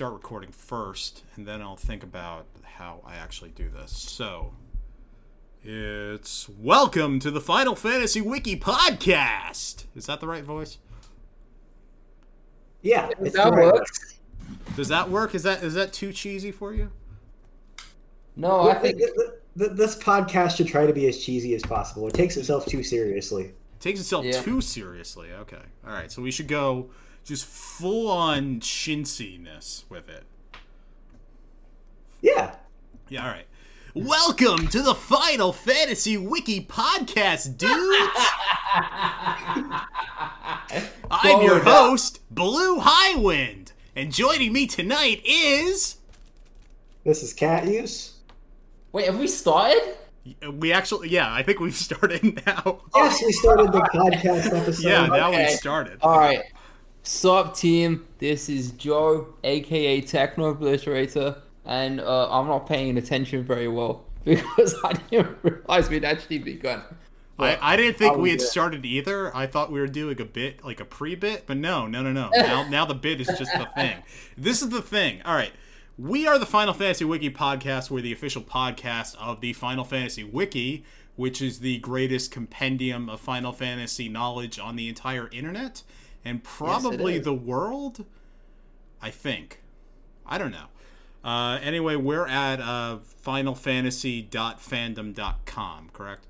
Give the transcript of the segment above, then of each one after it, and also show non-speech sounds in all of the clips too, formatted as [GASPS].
restart recording first, and then I'll think about how I actually do this. So, it's welcome to the Final Fantasy Wiki podcast. Is that the right voice? Yeah, it's that the right works. Does that work? Is that is that too cheesy for you? No. I think Th- th- th- this podcast should try to be as cheesy as possible. It takes itself too seriously. takes itself Yeah. too seriously. Okay. All right. So we should go just full on shinsiness with it. Yeah. Yeah, all right. Welcome to the Final Fantasy Wiki podcast, dudes. [LAUGHS] I'm your host, Blue Highwind, and joining me tonight is This is Catuse. Wait, have we started? we actually yeah, I think we've [LAUGHS] started now. Yes, we started the podcast episode. Yeah, now we've started. All right. Sup, team? This is Joe, aka Technobliterator, and uh, I'm not paying attention very well [LAUGHS] because I didn't realize we'd actually begun. I, I didn't think we had started either. I thought we were doing a bit, like a pre-bit, but no, no, no, no. [LAUGHS] Now, now the bit is just the thing. This is the thing. All right, we are the Final Fantasy Wiki podcast. We're the official podcast of the Final Fantasy Wiki, which is the greatest compendium of Final Fantasy knowledge on the entire internet and probably is. the world. I think. I don't know. Uh, anyway, we're at uh, finalfantasy.fandom.com, correct?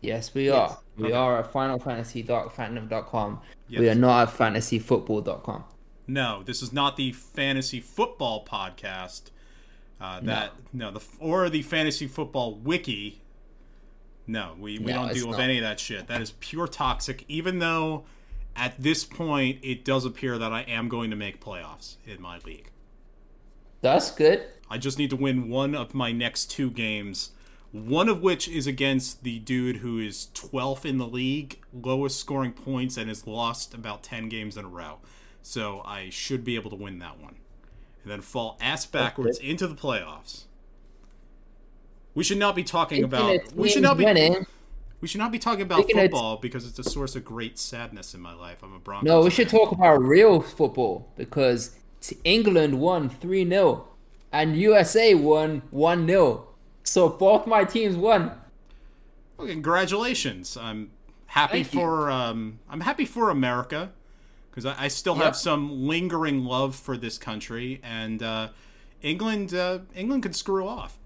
Yes, we are. Yes. We Okay. are at FinalFantasy.fandom.com. Yes. We are not at FantasyFootball.com. No, this is not the fantasy football podcast. Uh, that no. the or the fantasy football wiki. No, we, we No, don't it's deal with not. any of that shit. That is pure toxic. Even though at this point it does appear that I am going to make playoffs in my league. That's good. I just need to win one of my next two games. One of which is against the dude who is 12th in the league, lowest scoring points, and has lost about 10 games in a row. So I should be able to win that one. And then fall ass backwards into the playoffs. We should not be talking about we should not be winning, we should not be talking about Speaking of- football because it's a source of great sadness in my life. I'm a Broncos. No, we fan. should talk about real football because England won 3 0 and USA won 1 0. So both my teams won. Well, congratulations! I'm happy Thank for um, I'm happy for America because I, I still Yep. have some lingering love for this country, and uh, England uh, England could screw off.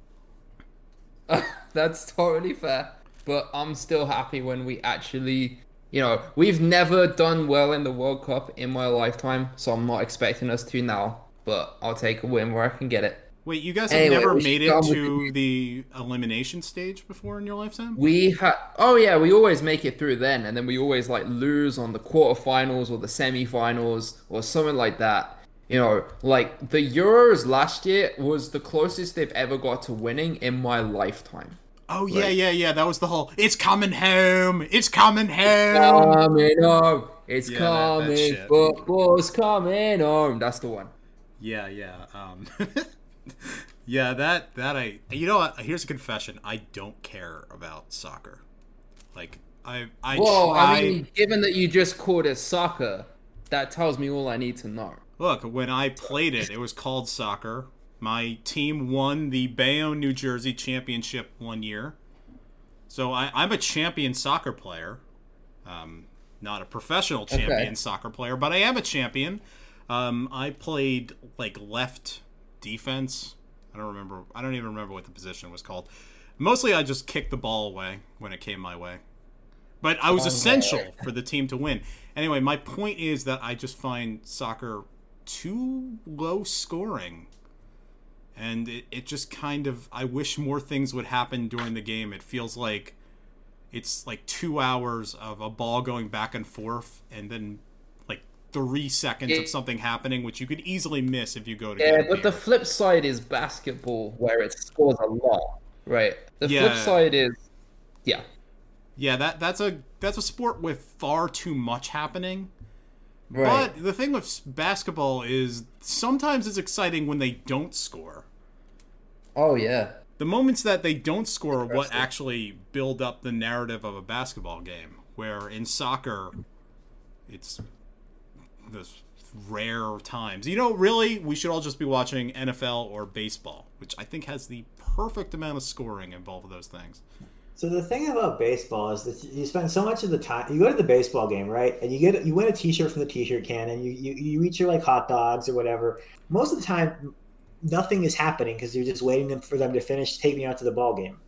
[LAUGHS] That's totally fair. But I'm still happy when we actually, you know, we've never done well in the World Cup in my lifetime, so I'm not expecting us to now. But I'll take a win where I can get it. Wait, you guys have Anyway, never made it to the elimination stage before in your lifetime? We have, oh yeah, we always make it through then, and then we always like lose on the quarterfinals or the semifinals or something like that. You know, like the Euros last year was the closest they've ever got to winning in my lifetime. Oh yeah, Right. yeah, yeah. That was the whole. It's coming home. It's coming home. It's Coming home, it's Yeah, that- that coming, shit. football's coming home. That's the one. Yeah, yeah. Um, [LAUGHS] yeah, that that I. You know what? Here's a confession. I don't care about soccer. Like I I Well, tried. I mean, given that you just called it soccer, that tells me all I need to know. Look, when I played it, it was called soccer. My team won the Bayonne, New Jersey championship one year. So I, I'm a champion soccer player. Um, not a professional champion Okay. soccer player, but I am a champion. Um, I played like left defense. I don't remember. I don't even remember what the position was called. Mostly, I just kicked the ball away when it came my way. But I was essential for the team to win. Anyway, my point is that I just find soccer too low scoring. And it, it just kind of I wish more things would happen during the game. It feels like it's like two hours of a ball going back and forth and then like three seconds of something happening, which you could easily miss if you go to Yeah, but the flip side is basketball, where it scores a lot, right? The Yeah. flip side is, yeah, Yeah, that that's a that's a sport with far too much happening. Right. But the thing with basketball is sometimes it's exciting when they don't score. oh yeah, The moments that they don't score are what actually build up the narrative of a basketball game. Where in soccer, it's the rare times. You know, really, we should all just be watching NFL or baseball, which I think has the perfect amount of scoring in both of those things. So the thing about baseball is that you spend so much of the time. You go to the baseball game, right, and you get you win a T-shirt from the T-shirt can, and you you, you eat your like hot dogs or whatever. Most of the time, nothing is happening because you're just waiting for them to finish taking you out to the ball game.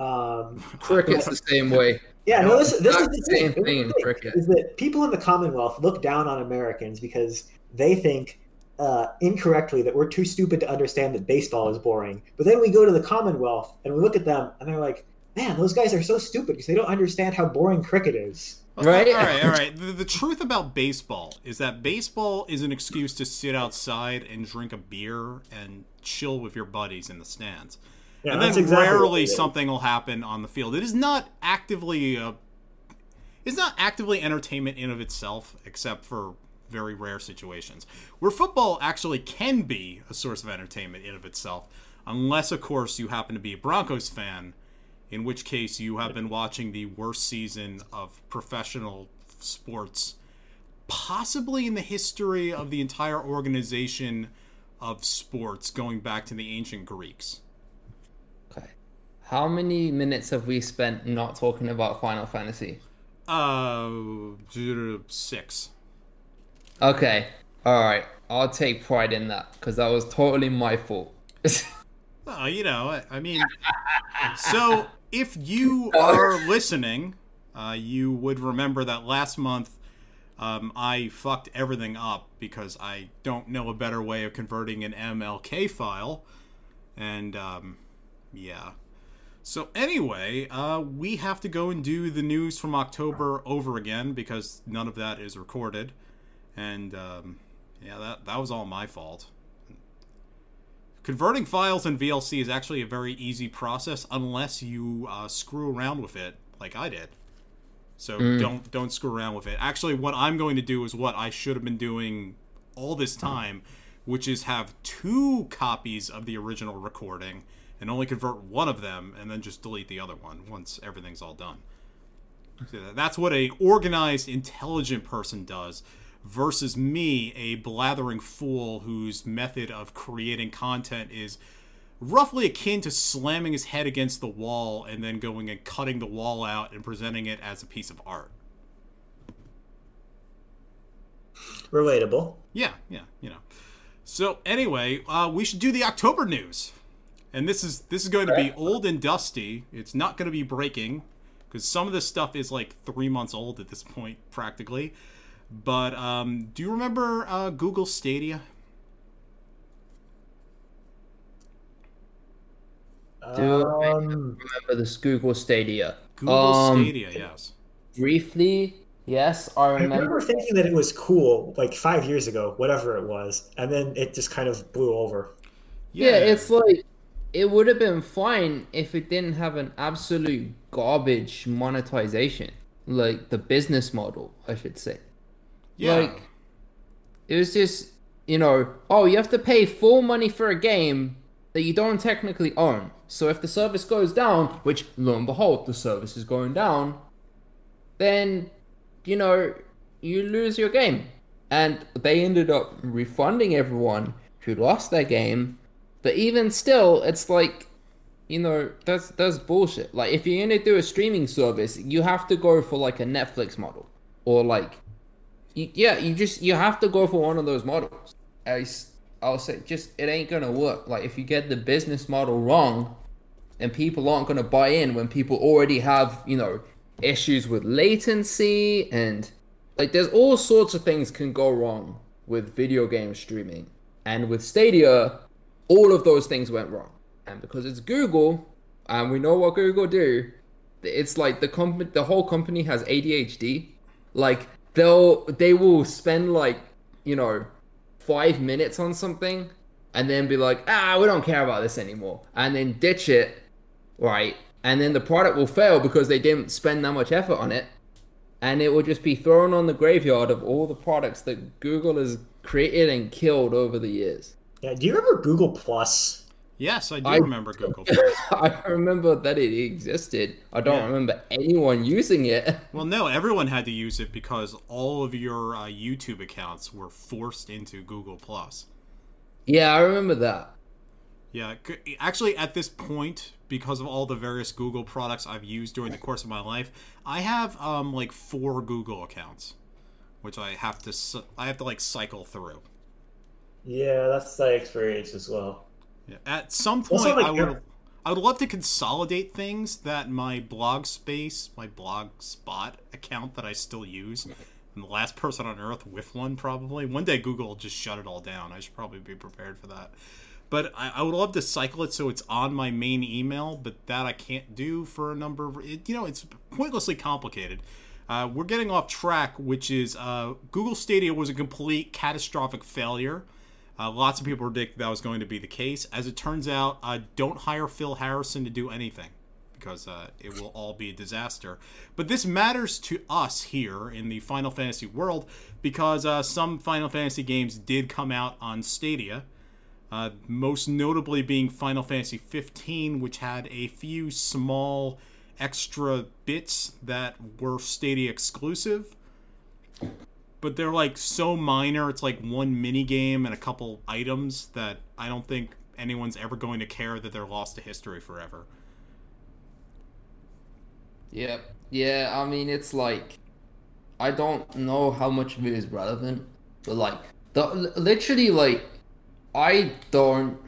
Um, [LAUGHS] Cricket's the same way. yeah, no, this, this is the same thing. thing in This is the cricket. Is that people in the Commonwealth look down on Americans because they think uh, incorrectly that we're too stupid to understand that baseball is boring. But then we go to the Commonwealth and we look at them and they're like, man, those guys are so stupid because they don't understand how boring cricket is. Right? All right, all right. [LAUGHS] The, the truth about baseball is that baseball is an excuse to sit outside and drink a beer and chill with your buddies in the stands. Yeah, and then exactly rarely something will happen on the field. It is not actively uh, it's not actively entertainment in of itself, except for very rare situations where football actually can be a source of entertainment in of itself, unless of course you happen to be a Broncos fan, in which case you have been watching the worst season of professional sports possibly in the history of the entire organization of sports going back to the ancient Greeks. Okay. How many minutes have we spent not talking about Final Fantasy? Uh, six. Okay. All right. I'll take pride in that because that was totally my fault. [LAUGHS] Uh, you know, I mean, so if you are listening, uh, you would remember that last month um, I fucked everything up because I don't know a better way of converting an MKV file. And, um, yeah. So, anyway, uh, we have to go and do the news from October over again because none of that is recorded. And, um, yeah, that, that was all my fault. Converting files in VLC is actually a very easy process unless you uh, screw around with it like I did. So don't don't screw around with it. Actually, what I'm going to do is what I should have been doing all this time, which is have two copies of the original recording and only convert one of them and then just delete the other one once everything's all done. So That's what a organized, intelligent person does versus me, a blathering fool whose method of creating content is roughly akin to slamming his head against the wall and then going and cutting the wall out and presenting it as a piece of art. Relatable. Yeah, yeah, you know. So anyway, uh, we should do the October news, and this is this is going to be old and dusty. It's not going to be breaking because some of this stuff is like three months old at this point, practically. But um, do you remember uh, Google Stadia? Do I Um, remember this Google Stadia? Google Um, Stadia, yes. Briefly, yes, I I remember. remember thinking that it was cool like five years ago, whatever it was, and then it just kind of blew over. Yeah, it's like it would have been fine if it didn't have an absolute garbage monetization, like the business model, I should say. Yeah. Like it was just, you know, oh, you have to pay full money for a game that you don't technically own. So if the service goes down, which lo and behold, the service is going down, then you know, you lose your game. And they ended up refunding everyone who lost their game. But even still, it's like you know, that's that's bullshit. Like if you're gonna do a streaming service, you have to go for like a Netflix model. Or like yeah, you just you have to go for one of those models. I, I'll say just it ain't gonna work. Like if you get the business model wrong, and people aren't gonna buy in when people already have you know issues with latency and like there's all sorts of things can go wrong with video game streaming. And with Stadia, all of those things went wrong. And because it's Google, and we know what Google do, it's like the company, the whole company has ADHD. Like they'll they will spend like you know five minutes on something, and then be like, ah, we don't care about this anymore, and then ditch it, right? And then the product will fail because they didn't spend that much effort on it, and it will just be thrown on the graveyard of all the products that Google has created and killed over the years. Yeah. Do you remember Google Plus? Yes, I do I- remember [LAUGHS] Google. Plus. I remember that it existed. I don't Yeah. remember anyone using it. [LAUGHS] well, no, everyone had to use it because all of your uh, YouTube accounts were forced into Google Plus. Yeah, I remember that. Yeah, actually, at this point, because of all the various Google products I've used during the course of my life, I have um like four Google accounts, which I have to c- I have to like cycle through. Yeah, that's my experience as well. Yeah. At some point, Also, like, I would I would love to consolidate things that my blog space, my blog spot account that I still use. I'm the last person on earth with one, probably. One day Google will just shut it all down. I should probably be prepared for that. But I, I would love to cycle it so it's on my main email, but that I can't do for a number of. It, you know, it's pointlessly complicated. Uh, we're getting off track, which is uh, Google Stadia was a complete catastrophic failure. Uh, lots of people predict that was going to be the case. As it turns out, uh, don't hire Phil Harrison to do anything because uh, it will all be a disaster. But this matters to us here in the Final Fantasy world because uh, some Final Fantasy games did come out on Stadia. Uh, most notably being Final Fantasy 15, which had a few small extra bits that were Stadia exclusive but they're like so minor. It's like one mini game and a couple items that I don't think anyone's ever going to care that they're lost to history forever. Yep. Yeah, I mean, it's like, I don't know how much of it is relevant, but like, the literally, like, I don't,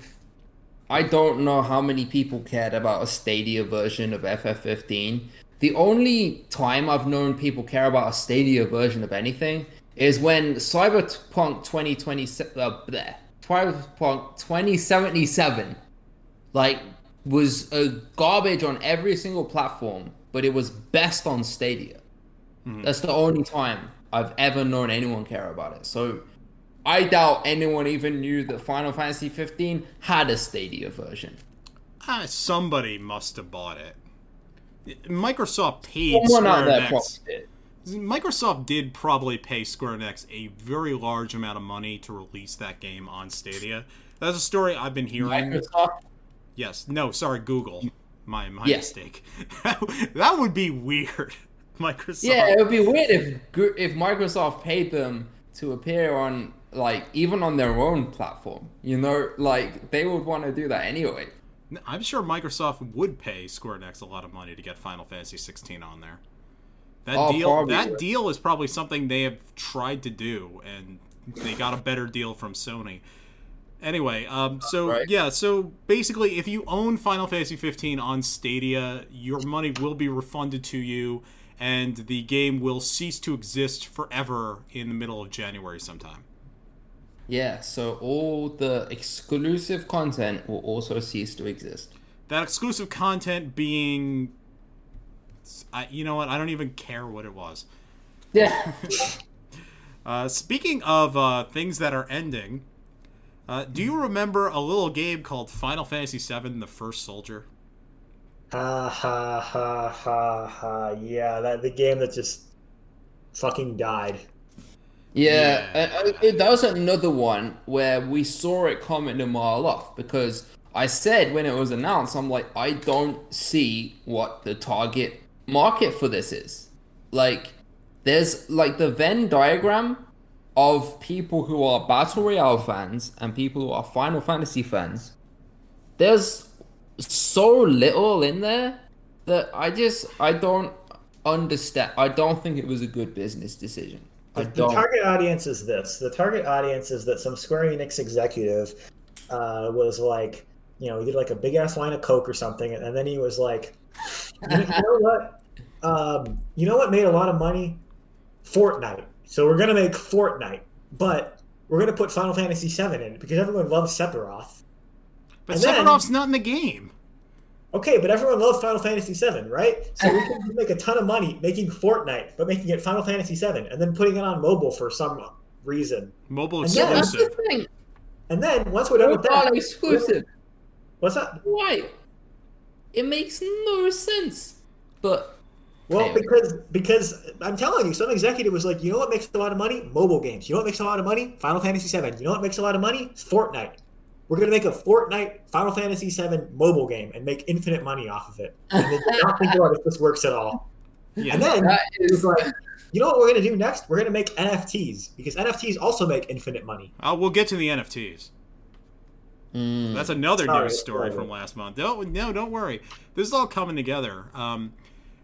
I don't know how many people cared about a Stadia version of FF15. The only time I've known people care about a Stadia version of anything is when Cyberpunk 2020, uh, bleh, Cyberpunk 2077 like was a garbage on every single platform, but it was best on Stadia. That's the only time I've ever known anyone care about it. So I doubt anyone even knew that Final Fantasy 15 had a Stadia version. Ah, somebody must have bought it. Microsoft paid Someone out Square Enix. Microsoft did probably pay Square Enix a very large amount of money to release that game on Stadia. That's a story I've been hearing. Microsoft. Yes, no, sorry, Google. My my mistake. [LAUGHS] that would be weird. [LAUGHS] Microsoft. Yeah, it would be weird if if Microsoft paid them to appear on like even on their own platform. You know, like they would want to do that anyway. I'm sure Microsoft would pay Square Enix a lot of money to get Final Fantasy 16 on there. That Oh, deal probably that deal is probably something they have tried to do and they got a better deal from Sony. Anyway, um, so Right. yeah, so basically if you own Final Fantasy 15 on Stadia, your money will be refunded to you and the game will cease to exist forever in the middle of January sometime. Yeah, so all the exclusive content will also cease to exist. That exclusive content being I, you know what? I don't even care what it was. Yeah. [LAUGHS] Uh, speaking of uh, things that are ending, uh, do you remember a little game called Final Fantasy VII: The First Soldier? [LAUGHS] Ha ha ha ha ha. Yeah, that the game that just fucking died. Yeah, Yeah. uh, uh, that was another one where we saw it coming a mile off because I said when it was announced, I'm like, I don't see what the target market for this is. Like, there's like the Venn diagram of people who are Battle Royale fans and people who are Final Fantasy fans. There's so little in there that I just, I don't understand. I don't think it was a good business decision. I The, target audience is this. The target audience is that some Square Enix executive uh, was like, you know, he did like a big ass line of coke or something, and then he was like, you know what? Um, you know what made a lot of money? Fortnite. So we're gonna make Fortnite, but we're gonna put Final Fantasy VII in it because everyone loves Sephiroth. But And then- Sephiroth's not in the game. Okay, but everyone loves Final Fantasy VII, right? So we can [LAUGHS] make a ton of money making Fortnite, but making it Final Fantasy VII, and then putting it on mobile for some reason. Mobile And Yeah, that's the exclusive. thing. And then once we're done with It's not that, exclusive. what's that? Why? It makes no sense. But Well, Damn. because because I'm telling you, some executive was like, you know what makes a lot of money? Mobile games. You know what makes a lot of money? Final Fantasy VII. You know what makes a lot of money? It's Fortnite. we're gonna make a Fortnite Final Fantasy VII mobile game and make infinite money off of it. And they did not think about if this works at all. Yeah. And then That it was like, you know what we're gonna do next? We're gonna make NFTs because NFTs also make infinite money. Uh, we'll get to the NFTs. Mm. That's another Sorry, news story sorry. from last month. No, no, don't worry. This is all coming together. Um,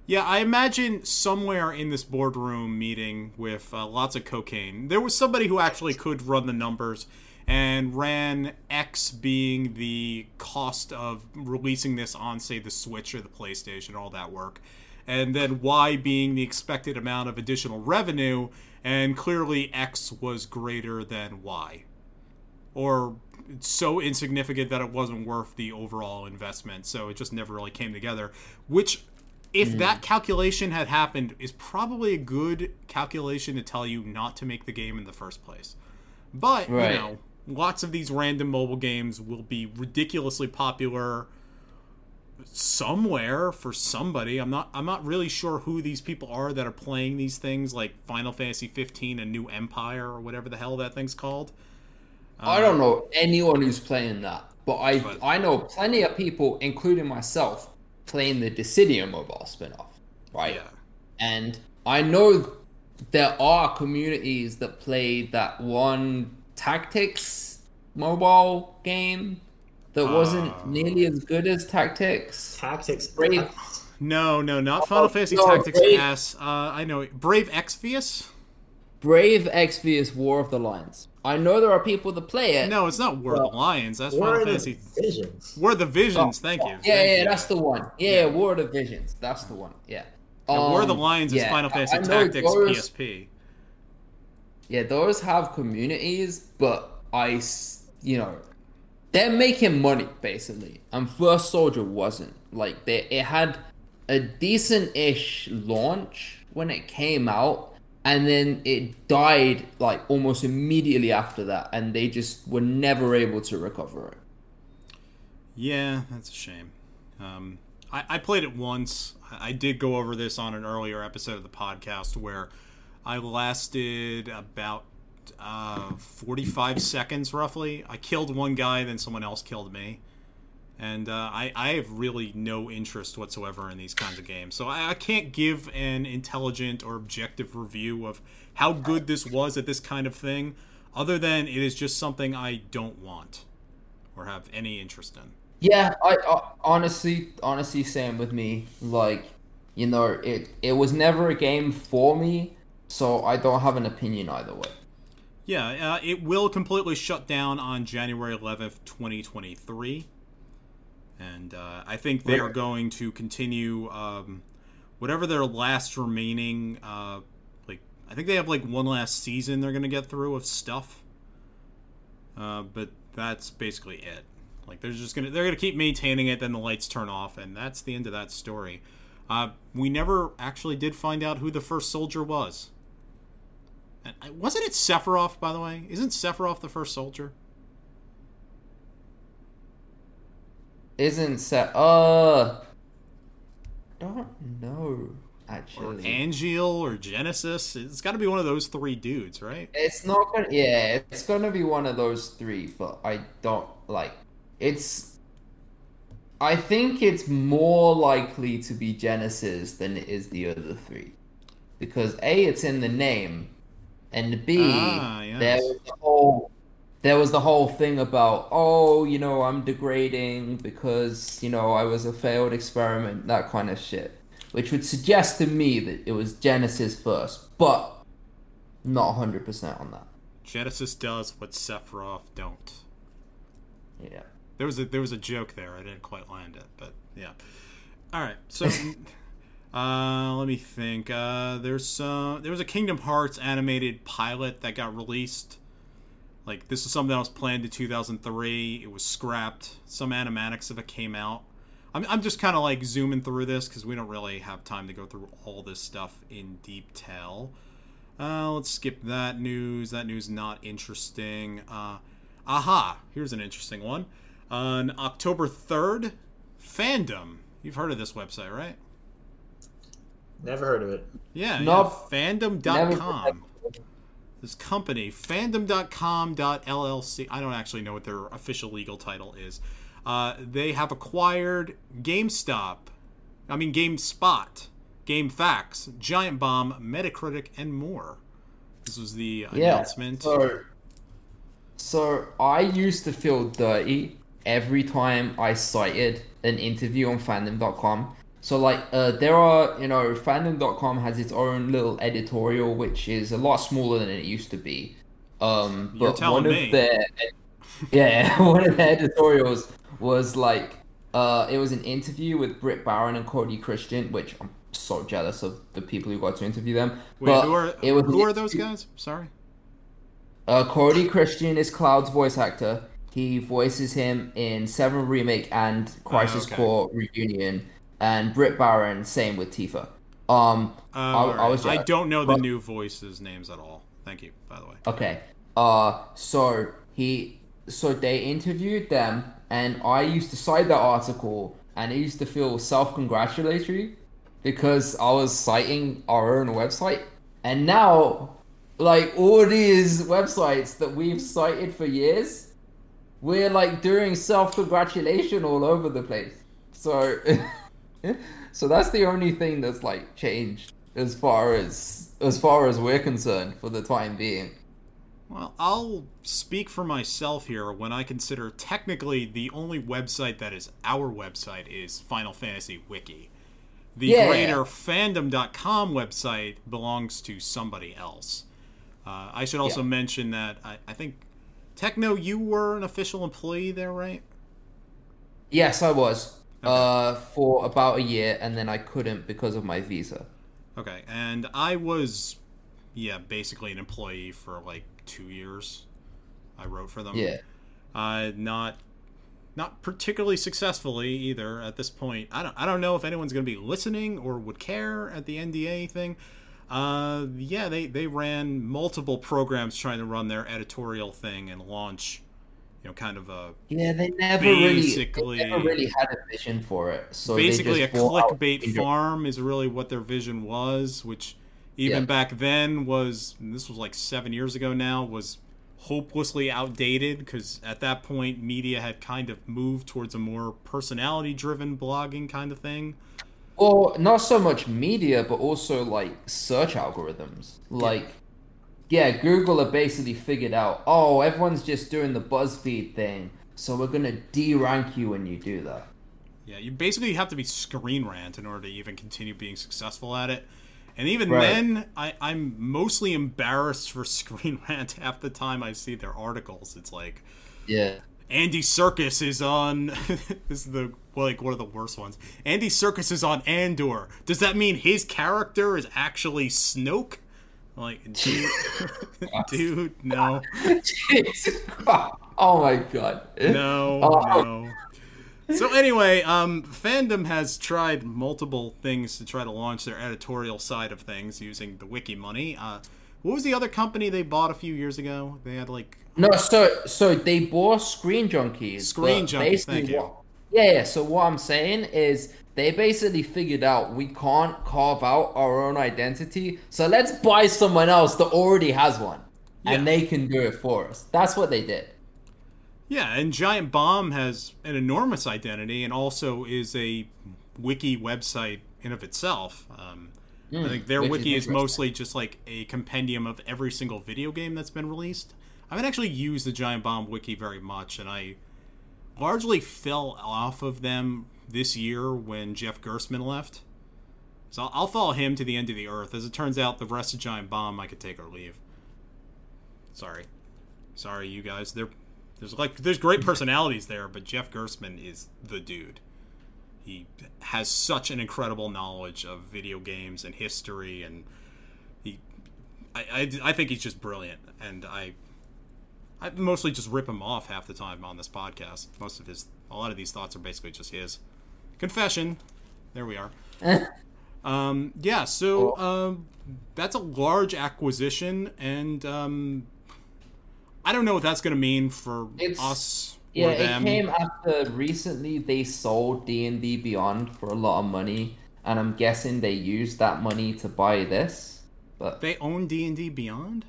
yeah, I imagine somewhere in this boardroom meeting with uh, lots of cocaine, there was somebody who actually could run the numbers and ran X being the cost of releasing this on, say, the Switch or the PlayStation, all that work, and then Y being the expected amount of additional revenue, and clearly X was greater than Y or so insignificant that it wasn't worth the overall investment. So it just never really came together. Which, if that calculation had happened, is probably a good calculation to tell you not to make the game in the first place. But Right. you know, lots of these random mobile games will be ridiculously popular somewhere for somebody. I'm not I'm not really sure who these people are that are playing these things like Final Fantasy 15 and New Empire or whatever the hell that thing's called. I don't uh, know anyone who's playing that, but I But- I know plenty of people, including myself, playing the Dissidia mobile spin-off, right? Yeah. And I know there are communities that play that one tactics mobile game that wasn't Ah. nearly as good as tactics. Tactics. Brave. No, no, not Final Oh, Fantasy no, Tactics Brave- S. Uh, I know Brave Exvius. Brave Exvius War of the Lions. I know there are people that play it. No, it's not War of the Lions. That's War Final of the Fantasy. Visions. War of the Visions. thank you. Yeah, Thank yeah, you. that's the one. Yeah, Yeah. War of the Visions. That's the one. Yeah. Yeah, War of the Um, Lions is Final Fantasy I know Tactics those- PSP. Yeah, those have communities, but I, you know, they're making money basically. And First Soldier wasn't like they. It had a decent-ish launch when it came out, and then it died like almost immediately after that, and they just were never able to recover it. Yeah, that's a shame. Um, I, I played it once. I, did go over this on an earlier episode of the podcast where I lasted about uh, 45 seconds roughly. I killed one guy, then someone else killed me. And uh, I, I have really no interest whatsoever in these kinds of games. So I, I can't give an intelligent or objective review of how good this was at this kind of thing, other than it is just something I don't want or have any interest in. Yeah, I, I honestly, honestly, same with me. Like, you know, it it was never a game for me, so I don't have an opinion either way. Yeah, uh, it will completely shut down on January 11th, 2023. And uh, I think they are going to continue um, whatever their last remaining. Uh, like, I think they have like one last season they're going to get through of stuff. Uh, but that's basically it. Like they're just gonna they're gonna keep maintaining it, then the lights turn off, and that's the end of that story. Uh, we never actually did find out who the first soldier was. And wasn't it Sephiroth, by the way? Isn't Sephiroth the first soldier? Isn't set? Uh, don't know actually. Or. Angeal or Genesis? It's got to be one of those three dudes, right? It's not gonna. Yeah, it's gonna be one of those three, but I don't like. It's. I think it's more likely to be Genesis than it is the other three, because a it's in the name, and b Ah, yes. there was the whole there was the whole thing about oh you know I'm degrading because you know I was a failed experiment that kind of shit, which would suggest to me that it was Genesis first, but not hundred percent on that. Genesis does what Sephiroth don't. Yeah. There was a there was a joke there. I didn't quite land it, but yeah. All right, so [LAUGHS] uh, let me think. Uh, there's uh, there was a Kingdom Hearts animated pilot that got released. Like this is something that was planned in 2003. It was scrapped. Some animatics of it came out. I'm I'm just kind of like zooming through this because we don't really have time to go through all this stuff in detail. Uh, let's skip that news. That news not interesting. Uh, aha, here's an interesting one. On October 3rd, Fandom. You've heard of this website, right? Never heard of it. Yeah, Nope. yeah Never- fandom.com. this company, fandom.com.llc. I don't actually know what their official legal title is. Uh, they have acquired GameStop, I mean GameSpot, GameFAQs, Giant Bomb, Metacritic, and more. This was the announcement. So, so I used to feel dirty every time I cited an interview on fandom.com. So like uh, there are you know fandom.com has its own little editorial which is a lot smaller than it used to be. Um, You're but telling one me. of their yeah [LAUGHS] one of their editorials was like uh, it was an interview with Britt Baron and Cody Christian, which I'm so jealous of the people who got to interview them. Wait, but who are it was who are those guys? Sorry. uh, Cody Christian is Cloud's voice actor. He voices him in Seven Remake and Crisis Oh, okay. Core Reunion, and Britt Baron, same with Tifa. Um, Uh, I, I right. was I don't know the new voices names at all. Thank you, by the way. Okay. Uh, so he, so they interviewed them, and I used to cite that article, and it used to feel self-congratulatory because I was citing our own website, and now, like all these websites that we've cited for years, we're like doing self-congratulation all over the place. So, [LAUGHS] so that's the only thing that's like changed as far as as far as we're concerned for the time being. Well, I'll speak for myself here when I consider technically the only website that is our website is Final Fantasy Wiki. The Yeah. greater fandom.com website belongs to somebody else. Uh, I should also Yeah. mention that I, I think, Techno, you were an official employee there, right? Yes, I was. Uh, for about a year, and then I couldn't because of my visa. Okay, and I was, yeah, basically an employee for like two years. I wrote for them. Yeah. Uh, not, not particularly successfully either at this point. I don't, I don't know if anyone's going to be listening or would care at the NDA thing. Uh, yeah, they they ran multiple programs trying to run their editorial thing and launch, you know, kind of a Yeah, they never really, they never really had a vision for it. So basically a clickbait farm is really what their vision was which even Yeah. back then was this was like seven years ago now was hopelessly outdated because at that point media had kind of moved towards a more personality driven blogging kind of thing Or not so much media, but also like search algorithms. Like, yeah, Google have basically figured out, oh, everyone's just doing the BuzzFeed thing, so we're gonna de-rank you when you do that. yeah you basically have to be screen rant in order to even continue being successful at it and even Right. then I, i'm mostly embarrassed for [LAUGHS] screen rant half the time i see their articles it's like Yeah. Andy Serkis is on. [LAUGHS] this is the like one of the worst ones. Andy Serkis is on Andor. Does that mean his character is actually Snoke? Like, [LAUGHS] dude, dude no, Jesus [LAUGHS] Christ. Oh my god. no, Oh. no. So anyway, um, fandom has tried multiple things to try to launch their editorial side of things using the wiki money. Uh, what was the other company they bought a few years ago? They had like No, so so they bought Screen Junkies. Screen Junkies, thank you. what- yeah, yeah. So what I'm saying is they basically figured out we can't carve out our own identity, so let's buy someone else that already has one, Yeah. and they can do it for us. That's what they did. Yeah, and Giant Bomb has an enormous identity and also is a wiki website in of itself. Um, I think their which is wiki is mostly just like a compendium of every single video game that's been released. I haven't actually used the Giant Bomb wiki very much, and I largely fell off of them this year when Jeff Gerstmann left. So I'll- follow him to the end of the earth. As it turns out, the rest of Giant Bomb I could take or leave. Sorry, sorry, you guys. There, there's like there's great personalities there, but Jeff Gerstmann is the dude. He has such an incredible knowledge of video games and history, and he, I, I, I think he's just brilliant, and I, I mostly just rip him off half the time on this podcast. Most of his, a lot of these thoughts are basically just his. Confession. There we are. [LAUGHS] Um, yeah, so um, that's a large acquisition, and um, I don't know what that's going to mean for It's- us Yeah, or it them. came after recently they sold D and D Beyond for a lot of money, and I'm guessing they used that money to buy this. But They own D and D Beyond.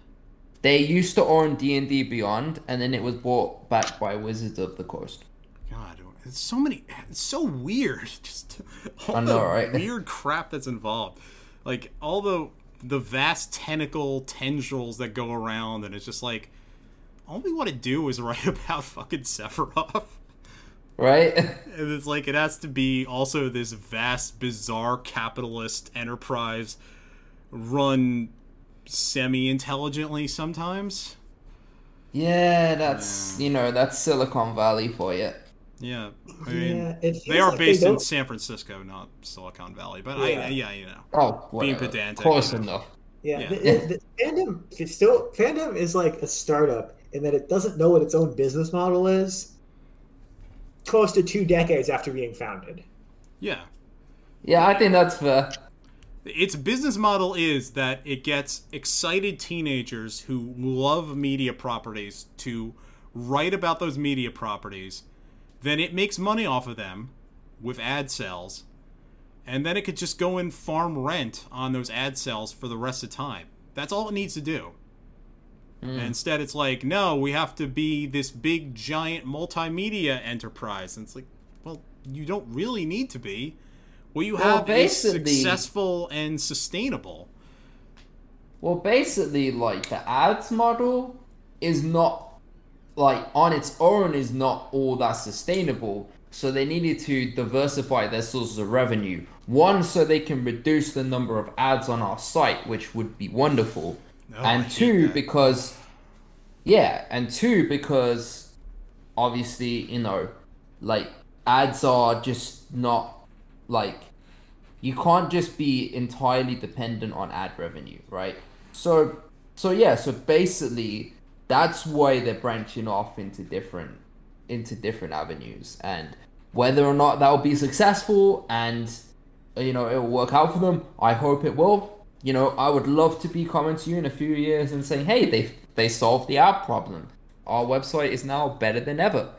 they used to own D&D Beyond and then it was bought back by Wizards of the Coast. God, it's so many. It's so weird. [LAUGHS] Just all I know, the right? [LAUGHS] weird crap that's involved. Like all the the vast tentacle tendrils that go around, and it's just like all we want to do is [LAUGHS] write about fucking Sephiroth. Right? And it's like it has to be also this vast, bizarre capitalist enterprise run semi intelligently sometimes. yeah, that's, you know, that's Silicon Valley for you. Yeah. I mean yeah, they are like based in San Francisco, not Silicon Valley. But Yeah. I yeah, you know. Oh, Being pedantic, Close you know. enough. Yeah, Yeah. The, the, the fandom it's still fandom is like a startup in that it doesn't know what its own business model is. Close to two decades after being founded. Yeah. Yeah, I think that's fair. Its business model is that it gets excited teenagers who love media properties to write about those media properties. Then it makes money off of them with ad sales. And then it could just go and farm rent on those ad sales for the rest of time. That's all it needs to do. And instead, it's like, no, we have to be this big, giant multimedia enterprise. And it's like, well, you don't really need to be. What you Well, have is successful and sustainable. Well, basically, like the ads model is not like on its own is not all that sustainable. So they needed to diversify their sources of revenue. One, so they can reduce the number of ads on our site, which would be wonderful. Oh, and two, because yeah, and two because obviously you know, like ads are just not like you can't just be entirely dependent on ad revenue, right? So so yeah, so basically that's why they're branching off into different into different avenues and whether or not that will be successful and you know it will work out for them, I hope it will. You know, I would love to be coming to you in a few years and saying, "Hey, they they solved the app problem. Our website is now better than ever."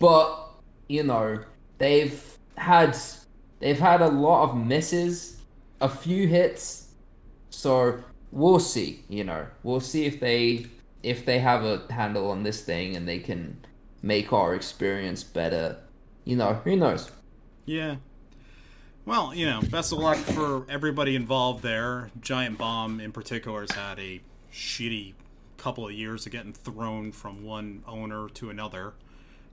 But you know, they've had they've had a lot of misses, a few hits. So we'll see. You know, we'll see if they if they have a handle on this thing and they can make our experience better. You know, who knows? Yeah. Well, you know, best of luck for everybody involved there. Giant Bomb, in particular, has had a shitty couple of years of getting thrown from one owner to another.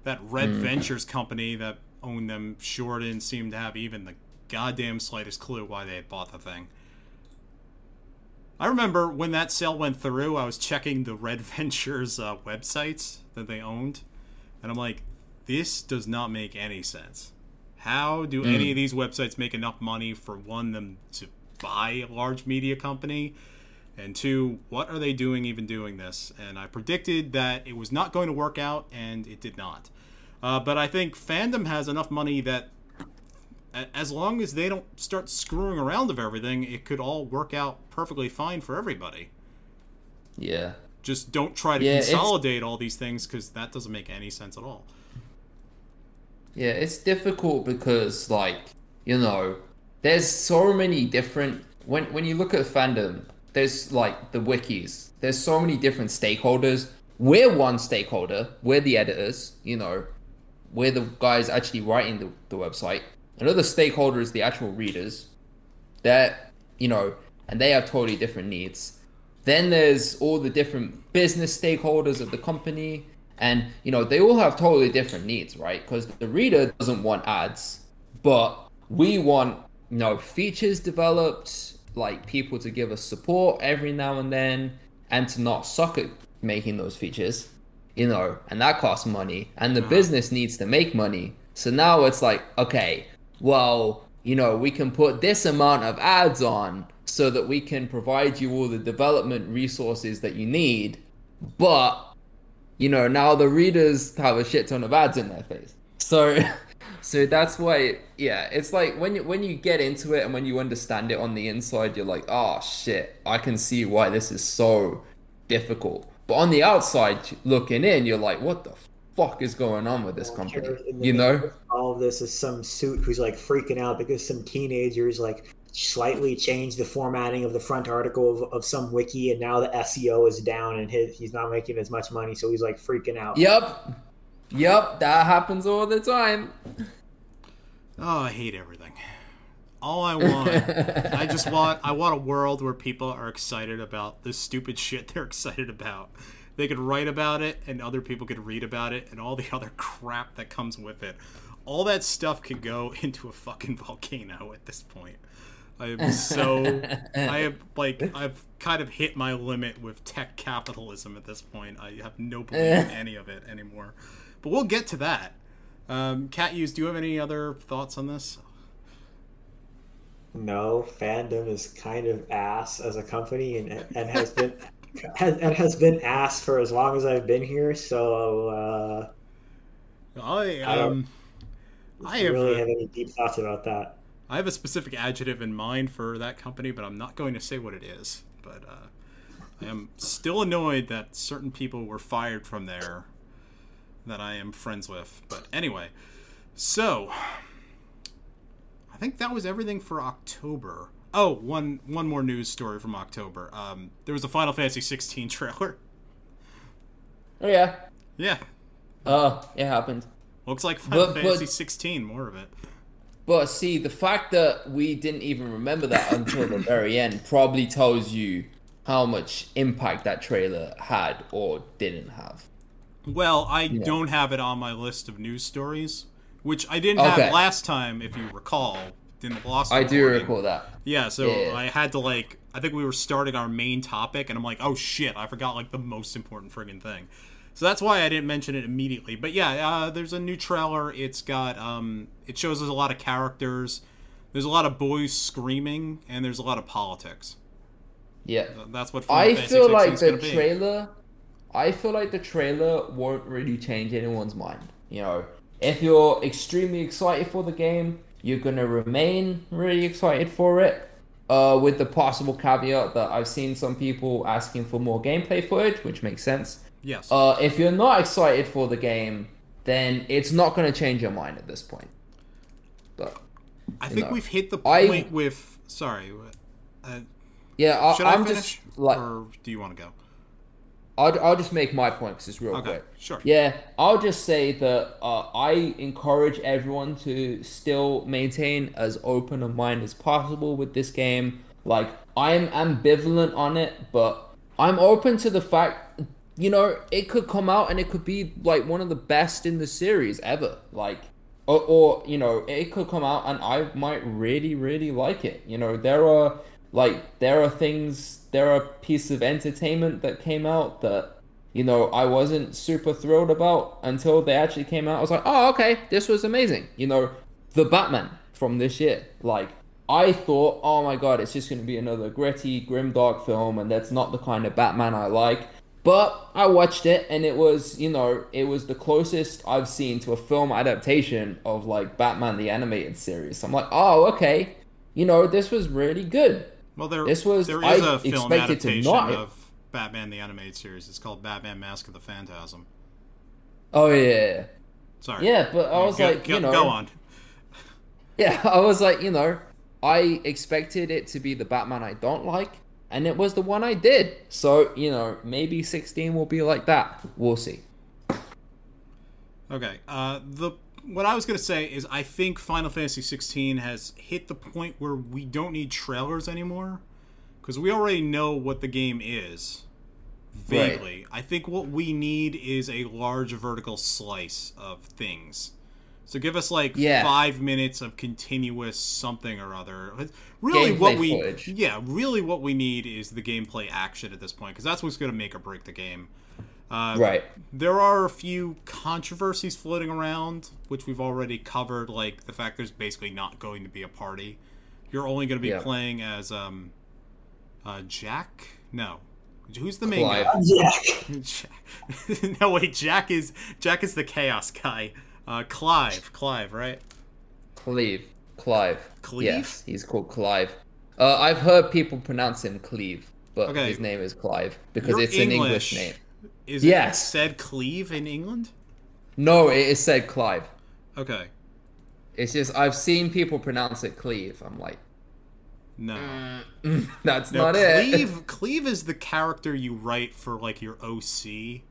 That Red hmm. Ventures company that owned them sure didn't seem to have even the goddamn slightest clue why they had bought the thing. I remember when that sale went through, I was checking the Red [LAUGHS] Ventures uh, websites that they owned, and I'm like, this does not make any sense. How do any of these websites make enough money for one them to buy a large media company, and two, what are they doing even doing this? And I predicted that it was not going to work out, and it did not. Uh, but I think fandom has enough money that as long as they don't start screwing around of everything, it could all work out perfectly fine for everybody. Yeah. Just don't try to Yeah, it's- consolidate all these things because that doesn't make any sense at all. Yeah, it's difficult because like, you know, there's so many different when when you look at fandom, there's like the wikis. There's so many different stakeholders. We're one stakeholder. We're the editors, you know. We're the guys actually writing the, the website. Another stakeholder is the actual readers. That, you know, and they have totally different needs. Then there's all the different business stakeholders of the company, and you know they all have totally different needs, right? Because the reader doesn't want ads, but we want you know features developed, like people to give us support every now and then, and to not suck at making those features, you know, and that costs money, and the business needs to make money. So now it's like, okay, well, you know, we can put this amount of ads on so that we can provide you all the development resources that you need, but you know, now the readers have a shit ton of ads in their face. So [LAUGHS] so that's why yeah, it's like when you when you get into it and when you understand it on the inside, you're like, "Oh shit, I can see why this is so difficult." But on the outside looking in, you're like, "What the fuck is going on with this company?" You know? All of this is some suit who's like freaking out because some teenagers like slightly changed the formatting of the front article of, of some wiki, and now the SEO is down, and his, he's not making as much money, so he's like freaking out. Yep. Yep, that happens all the time. Oh, I hate everything. All I want, I just want, I want a world where people are excited about the stupid shit they're [LAUGHS] excited about. They could write about it, and other people could read about it, and all the [LAUGHS] other crap that comes with it. All that stuff could go [LAUGHS] into a fucking volcano at this point. I am so, I have like, I've kind of hit my limit with tech capitalism at this point. I have no belief in [LAUGHS] any of it anymore. But we'll get to that. Um, Catuse, do you have any other thoughts on this? No, fandom is kind of ass as a company, and and has been has, and has been asked for as long as I've been here. So uh, I I um, I have, really a- have any deep thoughts about that. I have a specific adjective in mind for that company, but I'm not going to say what it is. But uh, I am still annoyed that certain people were fired from there that I am friends with. But anyway, so I think that was everything for October. Oh, one one more news story from October. Um, there was a Final Fantasy 16 trailer. Oh yeah. Yeah, Uh, it happened. looks like Final But- but- Fantasy 16. More of it. But see, the fact that we didn't even remember that until the very end probably tells you how much impact that trailer had or didn't have. Well, I don't have it on my list of news stories, which I didn't Okay. have last time, if you recall. In the lost I do recall that. Yeah, so Yeah. I had to like. I think we were starting our main topic, and I'm like, oh shit, I forgot like the most important friggin' thing. So that's why I didn't mention it immediately. But yeah, uh, there's a new trailer. It's got um, it shows us a lot of characters. There's a lot of boys screaming, and there's a lot of politics. Yeah. That's what Final I Fantasy feel like the gonna be. trailer. I feel like the trailer won't really change anyone's mind. You know, if you're extremely excited for the game, you're gonna remain really excited for it. Uh, with the possible caveat that I've seen some people asking for more gameplay footage, which makes sense. Yes. Uh, if you're not excited for the game, then it's not gonna change your mind at this point. But I think know, we've hit the I- point with. Sorry. Uh, yeah, should I, I I'm finish, just like or do you want to go? I'll, I'll just make my point because it's real Okay, quick. sure. Yeah, I'll just say that uh, I encourage everyone to still maintain as open a mind as possible with this game. Like, I'm ambivalent on it, but I'm open to the fact, you know, it could come out and it could be like one of the best in the series ever. Like, or, or you know, it could come out and I might really, really like it. You know, there are like there are things, there are pieces of entertainment that came out that you know I wasn't super thrilled about until they actually came out. I was like, oh, okay, this was amazing. You know, the Batman from this year, like. I thought, oh my god, it's just going to be another gritty, grimdark film, and that's not the kind of Batman I like. But I watched it, and it was, you know, it was the closest I've seen to a film adaptation of like Batman the animated series. I'm like, oh, okay, you know, this was really good. Well, there This was- there is I a film adaptation not- of Batman the animated series. It's called Batman: Mask of the Phantasm. Oh yeah, Sorry. yeah. But I was go, like, go, you know, go on. [LAUGHS] Yeah, I was like, you know, I expected it to be the Batman I don't like, and it was the one I did. So, you know, maybe 16 will be like that. We'll see. Okay. Uh, the what I was gonna say is I think Final Fantasy 16 has hit the point where we don't need trailers anymore because we already know what the game is vaguely. I think what we need is a large vertical slice of things. So give us like Yeah. five minutes of continuous something or other. Really, what we footage. yeah, really what we need is the gameplay action at this point because that's what's going to make or break the game. Uh, Right. there are a few controversies floating around, which we've already covered, like the fact there's basically not going to be a party. You're only going to be Yeah. playing as um, uh, Jack. No, who's the main Clive. guy? Yeah. Jack- [LAUGHS] [LAUGHS] no, wait. Jack is Jack is the chaos guy. Uh, Clive, Clive, right? Cleve. Clive. Cleve? Yes, he's called Clive. Uh, I've heard people pronounce him Cleve, but Okay. his name is Clive because You're it's an English name. Is Yes. it said Cleve in England? No, it is said Clive. Okay. It's just I've seen people pronounce it Cleve. I'm like, No. [LAUGHS] That's No, not it. Cleve [LAUGHS] Cleve is the character you write for like your OC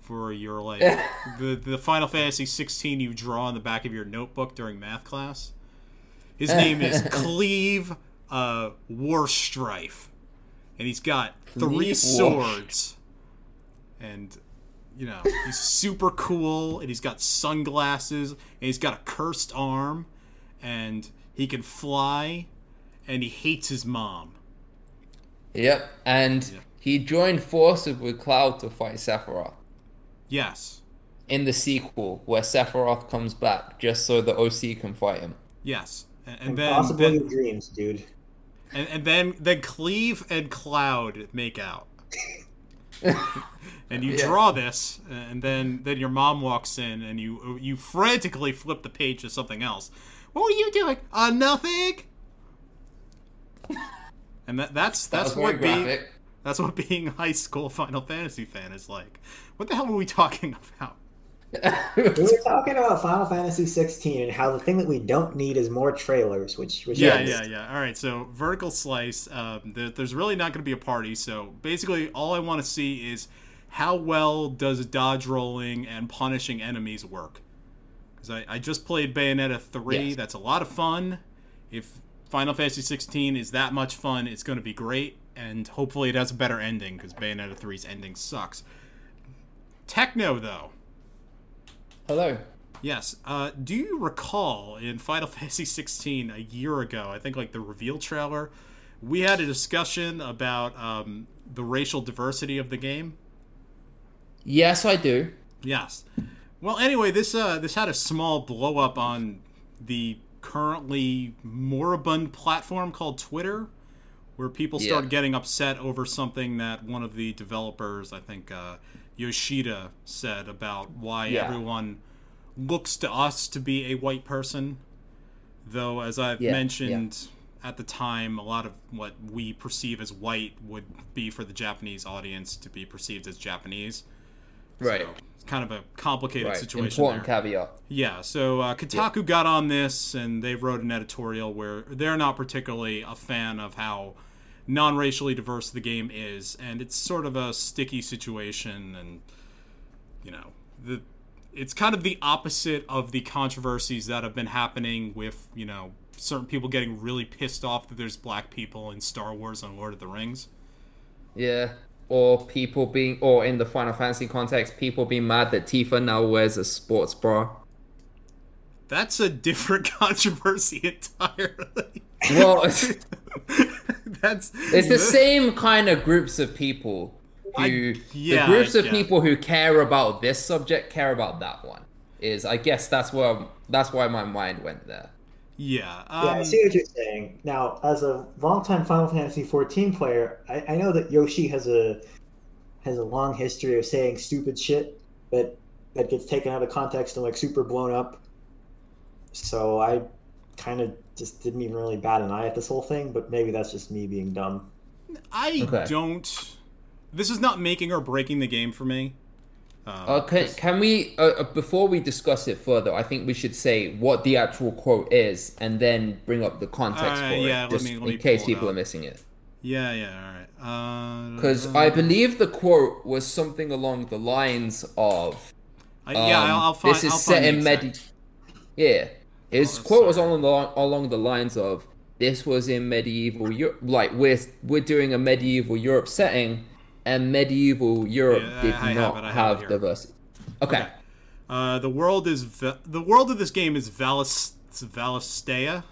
for your like [LAUGHS] the the Final Fantasy 16 you draw on the back of your notebook during math class. His name is Cleve uh, Warstrife, and he's got three Cleve swords, and you know he's [LAUGHS] super cool, and he's got sunglasses, and he's got a cursed arm, and he can fly, and he hates his mom. Yep, and he joined forces with Cloud to fight Sephiroth Yes. in the sequel, where Sephiroth comes back just so the OC can fight him. Yes, and, and then, Impossible then dreams, dude. and, and then then Cleve and Cloud make out, [LAUGHS] [LAUGHS] and you Yeah. draw this, and then then your mom walks in, and you you frantically flip the page to something else. What were you doing? Uh, nothing. [LAUGHS] And that that's that's very what being graphic. that's what being high school Final Fantasy fan is like. What the hell were we talking [LAUGHS] about? We were [LAUGHS] talking about Final Fantasy 16 and how the thing that we don't need is more trailers, which which Yeah, yeah, yeah. All right, so vertical slice. Um, there, there's really not going to be a party. So basically, all I want to see is how well does dodge rolling and punishing enemies work. Because I, I just played Bayonetta 3. Yes. That's a lot of fun. If Final Fantasy 16 is that much fun, it's going to be great. And hopefully, it has a better ending because Bayonetta 3's ending sucks. Techno, though. Hello. Yes. Uh, do you recall in Final [LAUGHS] Fantasy 16 a year ago? I think like the reveal trailer, we had a discussion about um, the racial diversity of the game. Yes, I do. Yes. Well, anyway, this uh, this had a small blow up on the currently moribund platform called Twitter, where people Yeah. started getting upset over something that one of the developers, I think uh, Yoshida, said about why Yeah. everyone looks to us to be a white person. Though, as I've Yeah, mentioned at the time, a lot of what we perceive as white would be for the Japanese audience to be perceived as Japanese. Right. So it's kind of a complicated right. situation Important there. caveat. Yeah, so uh, Kotaku got on this and they wrote an editorial where they're not particularly a fan of how non-racially diverse the game is, and it's sort of a sticky situation, and you know the it's kind of the opposite of the controversies that have been happening with you know certain people getting really pissed off that there's black people in Star Wars and Lord of the Rings. Yeah. Or people being, or in the Final Fantasy context, people being mad that Tifa now wears a sports bra. That's a different [LAUGHS] controversy entirely. Well, [LAUGHS] [LAUGHS] That's it's the same kind of groups of people who, I- yeah, the groups of get- people who care about this subject care about that one. Is I guess that's where that's why my mind went there. Yeah. Yeah, I Um, see what you're saying. Now, as a longtime Final Fantasy 14 player, I, I know that Yoshi has a has a long history of saying stupid shit that that gets taken out of context and like super blown up. So I kind of just didn't even really bat an eye at this whole thing, but maybe that's just me being dumb. I Okay. don't. This is not making or breaking the game for me. Um, Uh, can, can we, uh, uh, before we discuss it further, I think we should say what the actual quote is and then bring up the context Uh, for yeah, it, let just me- let in me case people are missing it. Yeah, yeah, all right. Because Uh, I believe the quote was something along the lines of, I, yeah, um, I'll, I'll find. this is I'll set find in medi- Yeah, his Oh, quote was sorry. along the along the lines of, "This was in medieval Europe. Like we're we're doing a medieval Europe setting, and medieval Europe Yeah, did I have not it, have have, it diversity." Okay. Okay. Uh, the world is Va- the world of this game is Valis Valistea.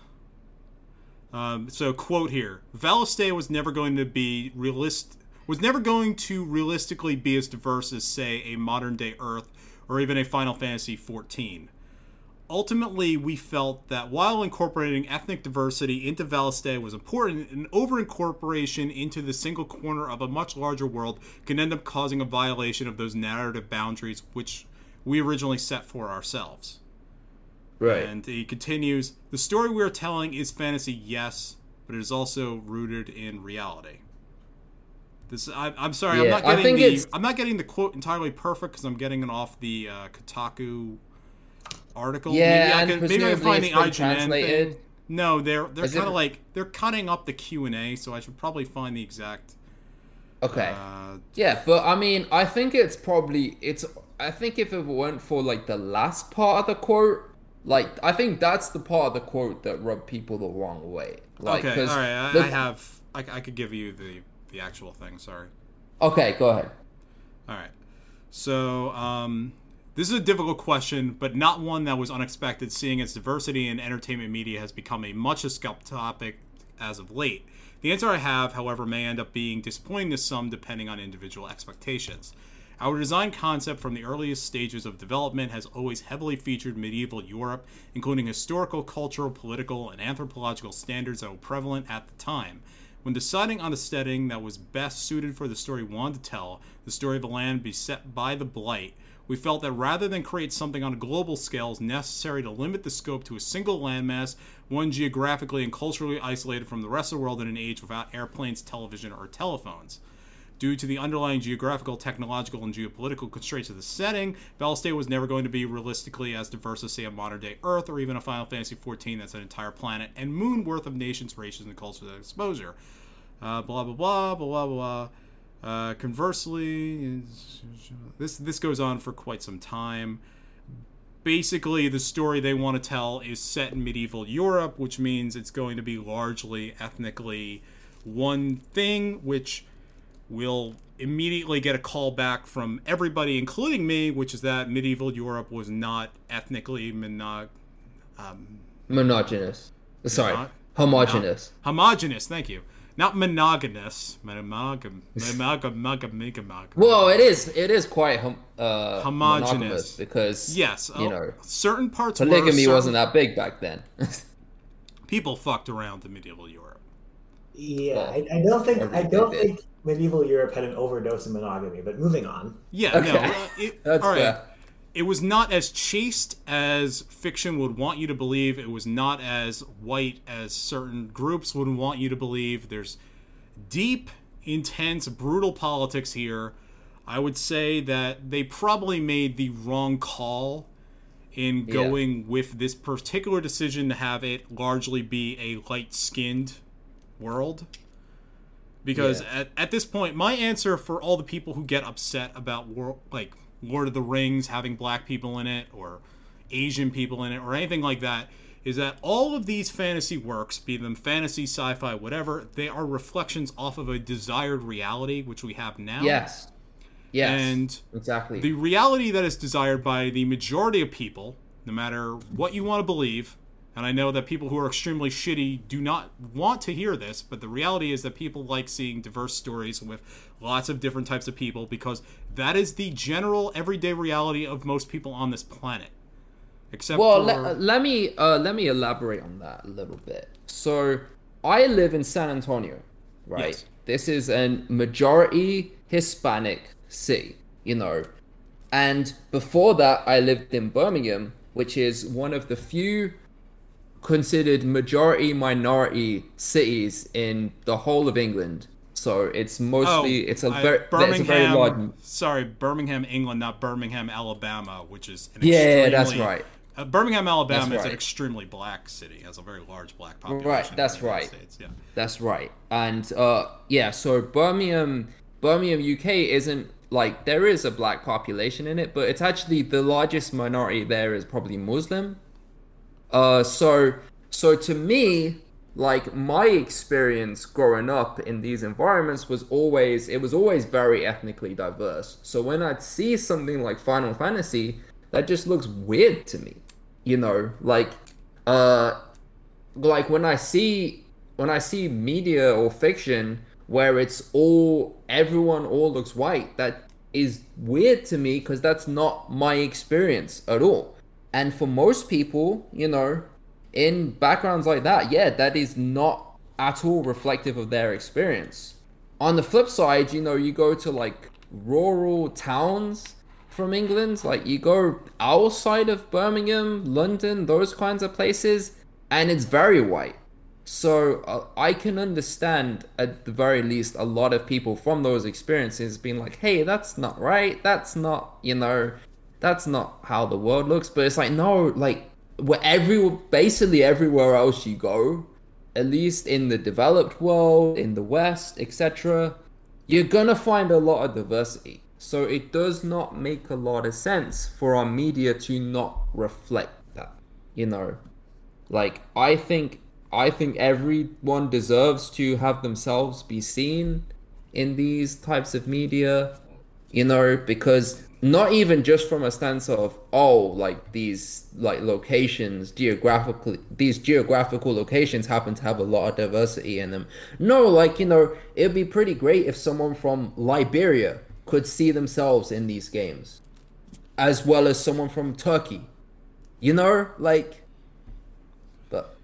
Um, so quote here: Valistea was never going to be realist was never going to realistically be as diverse as say a modern day Earth or even a Final Fantasy XIV. Ultimately, we felt that while incorporating ethnic diversity into Valistea was important, an over incorporation into the single corner of a much larger world can end up causing a violation of those narrative boundaries which we originally set for ourselves. Right. And he continues The story we are telling is fantasy, yes, but it is also rooted in reality. This, I, I'm sorry, I'm Yeah, not I getting the it's- I'm not getting the quote entirely perfect because I'm getting it off the uh, Kotaku article. Yeah, maybe I can maybe I can find the IGN translated. thing. No, they're they're kind of like they're cutting up the Q and A, so I should probably find the exact. Okay. Uh, Yeah, but I mean, I think it's probably it's. I think if it weren't for like the last part of the quote, like I think that's the part of the quote that rubbed people the wrong way. Like, okay, all right. I, the- I have. I, I could give you the the actual thing. Sorry. Okay, go ahead. All right. So, um, this is a difficult question, but not one that was unexpected, seeing as diversity in entertainment media has become a much discussed topic as of late. The answer I have, however, may end up being disappointing to some depending on individual expectations. Our design concept from the earliest stages of development has always heavily featured medieval Europe, including historical, cultural, political, and anthropological standards that were prevalent at the time. When deciding on a setting that was best suited for the story we wanted to tell, the story of a land beset by the Blight, we felt that rather than create something on a global scale, was necessary to limit the scope to a single landmass, one geographically and culturally isolated from the rest of the world in an age without airplanes, television, or telephones. Due to the underlying geographical, technological, and geopolitical constraints of the setting, Valistea was never going to be realistically as diverse as, say, a modern day Earth or even a Final Fantasy XIV that's an entire planet and moon worth of nations, races, and cultures of exposure. Uh, blah, blah, blah, blah, blah, blah. Uh, conversely, this, this goes on for quite some time. Basically, the story they want to tell is set in medieval Europe, which means it's going to be largely ethnically one thing, which will immediately get a call back from everybody, including me, which is that medieval Europe was not ethnically monog- um, Monogenous. Sorry, Not- homogenous. homogenous. Thank you. Not monogamous. Monogam. Monogam. Monogam. Monogam. Well, it is. It is quite hom- uh, Homogenous. because Yes. you uh, know, certain parts. were, polygamy certain- wasn't that big back then. [LAUGHS] People fucked around in medieval Europe. Yeah, Well, I, I don't think I don't did. think medieval Europe had an overdose of monogamy. But moving on. Yeah. No. Okay. uh, it, [LAUGHS] That's all right. fair. It was not as chaste as fiction would want you to believe. It was not as white as certain groups would want you to believe. There's deep, intense, brutal politics here. I would say that they probably made the wrong call in Yeah. going with this particular decision to have it largely be a light skinned world. Because Yeah. at, at this point, my answer for all the people who get upset about wor- like Lord of the Rings having black people in it or Asian people in it or anything like that is that all of these fantasy works, be them fantasy, sci-fi, whatever, they are reflections off of a desired reality which we have now. yes. Yes. And exactly. the reality that is desired by the majority of people, no matter what you want to believe, and I know that people who are extremely shitty do not want to hear this, but the reality is that people like seeing diverse stories with lots of different types of people because that is the general everyday reality of most people on this planet. Except Well, for let, let me uh, let me elaborate on that a little bit. So, I live in San Antonio, right? Yes. This is a majority Hispanic city, you know. And before that, I lived in Birmingham, which is one of the few considered majority minority cities in the whole of England. So it's mostly it's a Oh, very it's a very large Sorry, Birmingham, England, not Birmingham, Alabama, which is an Yeah, that's right. Uh, Birmingham, Alabama is an extremely black city. Has a very large black population. Right, that's right. States, Yeah. That's right. And uh yeah, so Birmingham Birmingham UK isn't like there is a black population in it, but it's actually the largest minority there is probably Muslim. Uh so so to me, like my experience growing up in these environments was always it was always very ethnically diverse. So when I'd see something like Final Fantasy, that just looks weird to me. You know, like uh like when I see when I see media or fiction where it's all everyone all looks white, that is weird to me because that's not my experience at all. And for most people, you know, in backgrounds like that, yeah, that is not at all reflective of their experience. On the flip side, you know, you go to like rural towns from England, like you go outside of Birmingham, London, those kinds of places, and it's very white. So uh, I can understand, at the very least, a lot of people from those experiences being like, "Hey, that's not right. That's not, you know, that's not how the world looks." But it's like, no, like where every basically everywhere else you go, at least in the developed world, in the West, etc., you're gonna find a lot of diversity. So it does not make a lot of sense for our media to not reflect that. You know, like I think I think everyone deserves to have themselves be seen in these types of media. You know, because not even just from a stance of oh like these like locations geographically these geographical locations happen to have a lot of diversity in them. No like you know it'd be pretty great if someone from liberia could see themselves in these games as well as someone from turkey. You know like but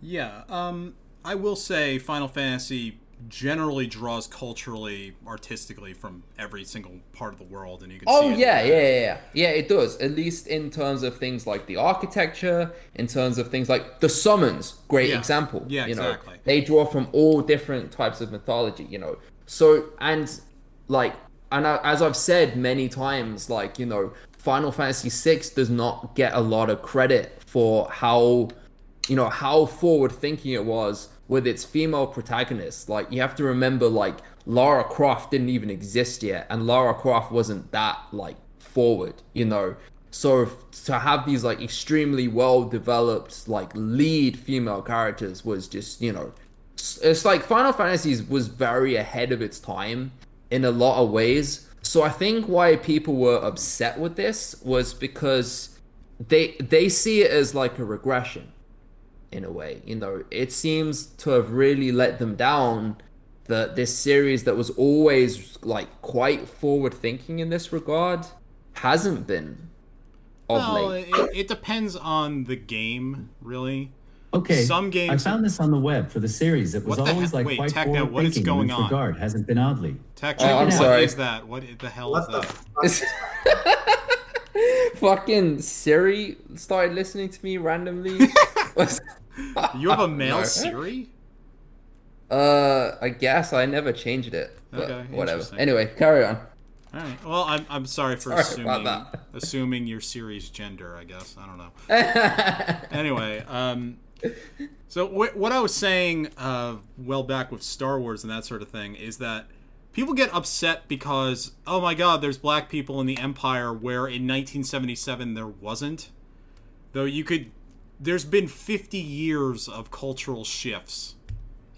yeah um i will say final fantasy generally draws culturally, artistically from every single part of the world, and you can. Oh see yeah, yeah, yeah, yeah. Yeah, it does. At least in terms of things like the architecture, in terms of things like the summons. Great Yeah. example. Yeah, you know, exactly. they draw from all different types of mythology. You know, so and like and I, as I've said many times, like you know, Final Fantasy VI does not get a lot of credit for how you know how forward thinking it was with its female protagonists. Like you have to remember like lara croft didn't even exist yet and lara croft wasn't that like forward you know? So to have these like extremely well developed like lead female characters was just you know it's like final fantasy was very ahead of its time in a lot of ways. So i think why people were upset with this was because they they see it as like a regression in a way. You know, it seems to have really let them down that this series that was always like quite forward thinking in this regard hasn't been of Well, late. it, it depends on the game, really. Okay. Some games- I found this on the web for the series. It was always he- like wait, quite Techno, forward what is thinking going in this on? regard. Hasn't been oddly. Tech, Oh, I'm what sorry. is that? What the hell What is the that? fuck? [LAUGHS] Fucking Siri started listening to me randomly. [LAUGHS] You have a [LAUGHS] male No. Siri? Uh, I guess I never changed it. But Okay, whatever. Anyway, carry on. All right. Well, I'm, I'm sorry for Sorry assuming [LAUGHS] assuming your Siri's gender. I guess I don't know. [LAUGHS] anyway, um, so wh- what I was saying, uh, well back with Star Wars and that sort of thing, is that people get upset because oh my God, there's black people in the Empire where in 1977 there wasn't. Though you could, there's been 50 years of cultural shifts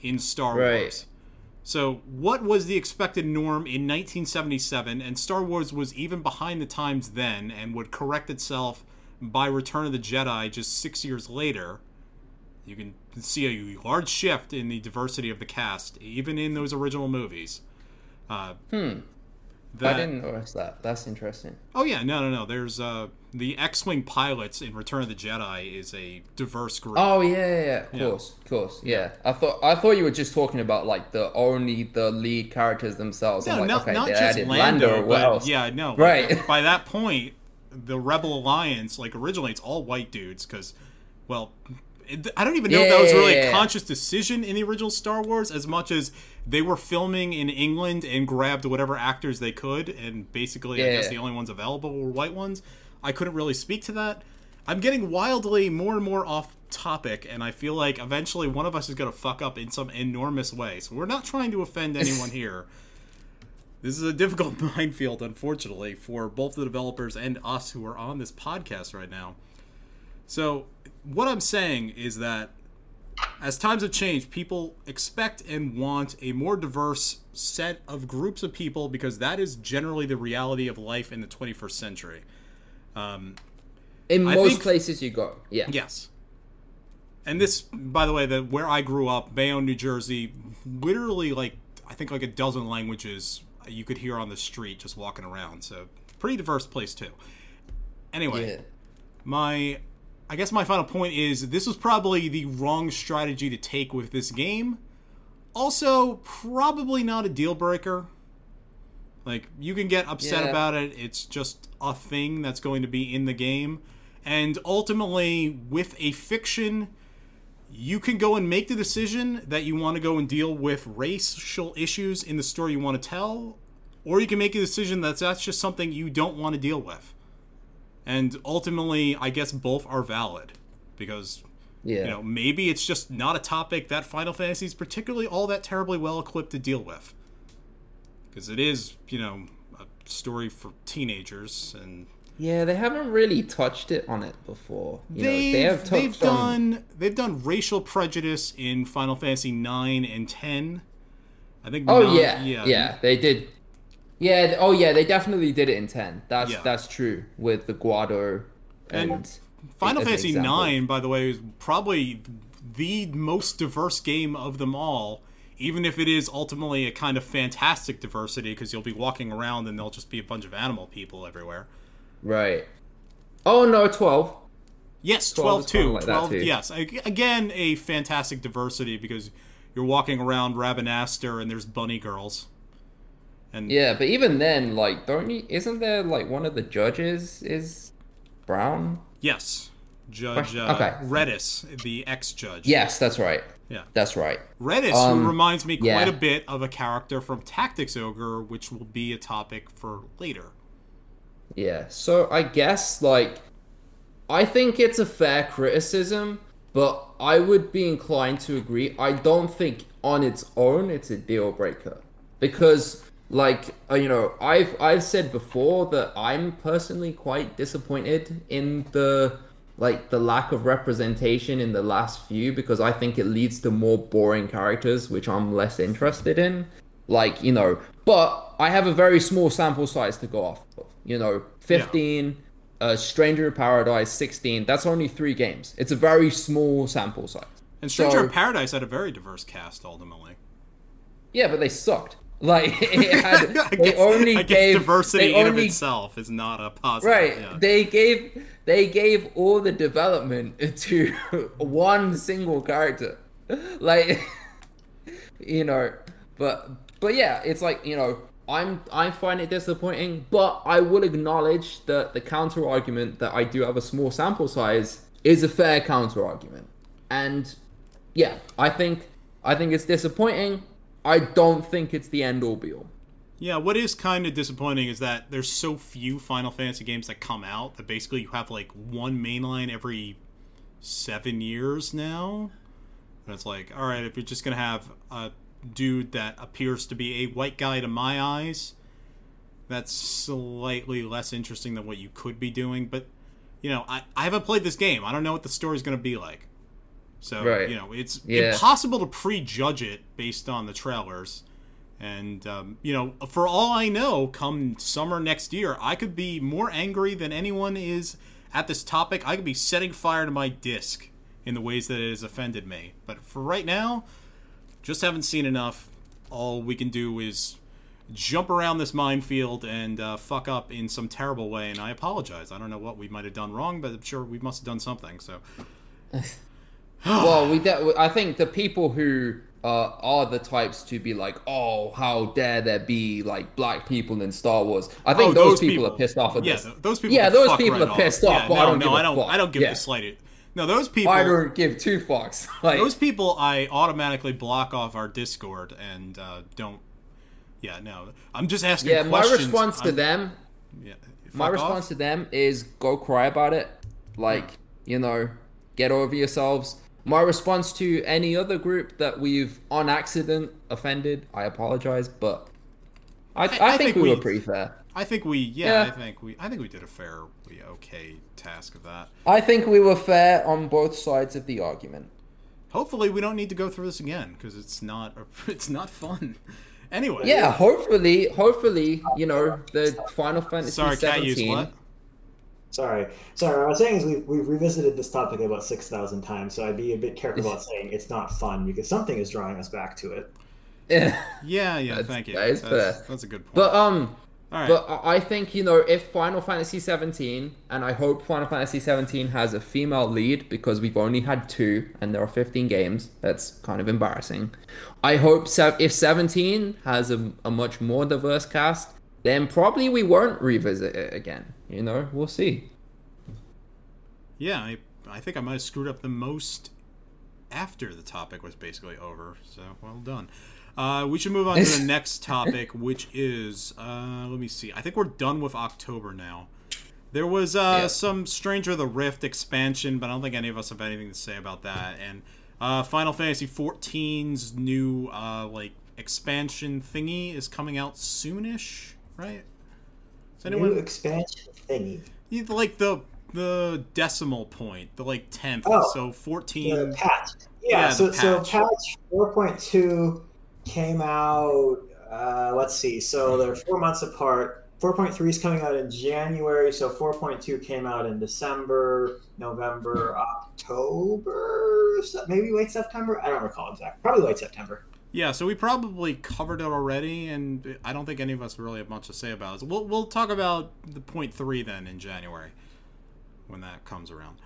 in Star Right. Wars. So, what was the expected norm in 1977? And Star Wars was even behind the times then and would correct itself by Return of the Jedi just six years later. You can see a large shift in the diversity of the cast, even in those original movies. Uh, Hmm. That- I didn't notice that. That's interesting. Oh yeah, no, no, no. There's uh, the X-wing pilots in Return of the Jedi is a diverse group. Oh yeah, yeah, yeah. Of Yeah. course, of course. Yeah. I thought I thought you were just talking about like the only the lead characters themselves. No, I'm like, not, okay, not they just added Lando, Lando. What but else? yeah, no, [LAUGHS] like, Right. by that point, the Rebel Alliance, like originally, it's all white dudes because, well, it, I don't even know if that was Yeah, really yeah, a conscious decision in the original Star Wars, as much as they were filming in England and grabbed whatever actors they could, and basically, I Yeah. guess the only ones available were white ones. I couldn't really speak to that. I'm getting wildly more and more off topic, and I feel like eventually one of us is going to fuck up in some enormous way. So we're not trying to offend anyone [LAUGHS] here. This is a difficult [LAUGHS] minefield, unfortunately, for both the developers and us who are on this podcast right now. So, what I'm saying is that as times have changed, people expect and want a more diverse set of groups of people because that is generally the reality of life in the 21st century. Um, In I most think- places you go, yeah. Yes. And this, by the way, the where I grew up, Bayonne, New Jersey, literally like I think like a dozen languages you could hear on the street just walking around. So pretty diverse place too. Anyway, Yeah. my I guess my final point is this was probably the wrong strategy to take with this game. Also, probably not a deal breaker. Like you can get upset Yeah. about it. It's just a thing that's going to be in the game. And ultimately, with a fiction, you can go and make the decision that you want to go and deal with racial issues in the story you want to tell, or you can make a decision that that's just something you don't want to deal with. And ultimately, I guess both are valid. because Yeah. you know maybe it's just not a topic that Final Fantasy is particularly all that terribly well equipped to deal with. Because it is, you know, a story for teenagers and yeah, they haven't really touched it on it before. You they've, know, they have they've touched on done they've done racial prejudice in Final Fantasy 9 and 10. I think Oh nine- yeah, yeah. yeah, they did. Yeah, oh yeah, they definitely did it in ten. That's Yeah. that's true with the Guado and, And Final as an Fantasy 9 by the way is probably the most diverse game of them all. Even if it is ultimately a kind of fantastic diversity because you'll be walking around and there'll just be a bunch of animal people everywhere. Right. Oh no, twelve. Yes, 12 12 too. like 12 too. yes. Again, a fantastic diversity because you're walking around Rabanastre and there's bunny girls. And Yeah, but even then, like, don't you? Isn't there like one of the judges is brown? yes, Judge uh, okay. Reddas, the ex-judge. Yes, that's right. Yeah. That's right. Reddas, Um, who reminds me quite yeah. a bit of a character from Tactics Ogre, which will be a topic for later. Yeah. So I guess like I think it's a fair criticism, but I would be inclined to agree. I don't think on its own it's a deal breaker because like uh, you know, I've I've said before that I'm personally quite disappointed in the like the lack of representation in the last few because I think it leads to more boring characters which I'm less interested in. Like, you know, but I have a very small sample size to go off of. You know, 15, uh, Stranger of Paradise, 16. That's only three games. It's a very small sample size. And Stranger So- of Paradise had a very diverse cast ultimately. Yeah, but they sucked. Like, [LAUGHS] it [LAUGHS] had, I they guess, only I guess gave diversity in of itself is not a positive. Right. yeah. They gave they gave all the development [LAUGHS] to one single character. Like you know, but but yeah, it's like, you know, I'm I find it disappointing, but I will acknowledge that the counter argument that I do have a small sample size is a fair counter argument. And yeah, I think I think it's disappointing. I don't think it's the end all be all. Yeah, what is kind of disappointing is that there's so few Final Fantasy games that come out that basically you have like one mainline every seven years now. And it's like, all right, if you're just gonna have a dude that appears to be a white guy to my eyes, that's slightly less interesting than what you could be doing. But you know, I, I haven't played this game. I don't know what the story's gonna be like. So Right. you know, it's Yeah. impossible to prejudge it based on the trailers. And um, you know, for all I know, come summer next year, I could be more angry than anyone is at this topic. I could be setting fire to my disc in the ways that it has offended me. But for right now, just haven't seen enough. All we can do is jump around this minefield and uh, fuck up in some terrible way. And I apologize. I don't know what we might have done wrong, but I'm sure we must have done something. So [LAUGHS] [GASPS] well, we de- I think the people who uh, are the types to be like, oh, how dare there be like black people in Star Wars? I think Oh, those, people, are pissed off at yeah, this. those people. Yeah, those people right are pissed off. off, Yeah, but no, I don't no, I don't. I don't give Yeah. the slightest. No, those people. I don't give two fucks. [LAUGHS] Like, those people I automatically block off our Discord and uh, don't. Yeah, no. I'm just asking. yeah, my response to I'm- them, Yeah, my fuck response off. to them is go cry about it. Like, you know, get over yourselves. My response to any other group that we've on accident offended, I apologize, but I, I, I think, think we we- were pretty fair. I think we. Yeah, Yeah. I think we. I think we did a fairly okay task of that. I think we were fair on both sides of the argument. Hopefully, we don't need to go through this again because it's not. [LAUGHS] It's not fun. Anyway. Yeah, hopefully, hopefully, you know, the Final Fantasy Sorry, Catuse 17. what? Sorry, sorry. What I was saying is we've, we've revisited this topic about six thousand times, so I'd be a bit careful about [LAUGHS] saying it's not fun because something is drawing us back to it. [LAUGHS] Yeah, yeah. That's- thank you. that is that's, fair. that's a good point. but um, All right. but I I think you know if Final Fantasy 17, and I hope Final Fantasy 17 has a female lead because we've only had two, and there are 15 games. That's kind of embarrassing. I hope se- if 17 has a, a much more diverse cast, then probably we won't revisit it again. You know, we'll see. yeah, I, I think I might have screwed up the most after the topic was basically over. So well done. Uh, we should move on to the [LAUGHS] next topic, which is uh, let me see. I think we're done with October now. There was uh, Yeah. some Stranger of the Rift expansion, but I don't think any of us have anything to say about that. And uh, Final Fantasy XIV's new uh, like expansion thingy is coming out soonish, right? Is New expansion thingy. you- like the the decimal point, the like tenth? Oh, so fourteen. Patch. Yeah, Yeah, so the so patch. patch 4.2 came out. Uh, let's see. So they're four months apart. 4.3 is coming out in January. So 4.2 came out in December, November, October, maybe late September. I don't recall exactly. Probably late September. Yeah, so we probably covered it already, and I don't think any of us really have much to say about it. So we'll we'll talk about the point three then in January when that comes around.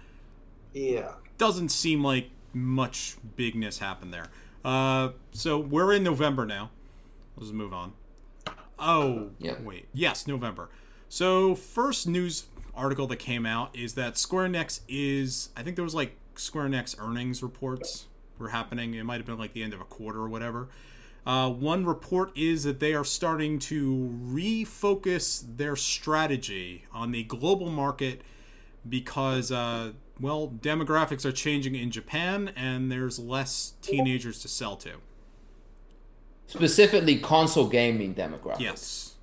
Yeah. Doesn't seem like much bigness happened there. Uh, so we're in November now. Let's move on. Oh, Yep. wait. Yes, November. So first news article that came out is that Square Enix is. I think there was like Square Enix earnings reports were happening. It might have been like the end of a quarter or whatever. Uh, one report is that they are starting to refocus their strategy on the global market because, uh, well, demographics are changing in Japan and there's less teenagers to sell to. Specifically, console gaming demographics. Yes.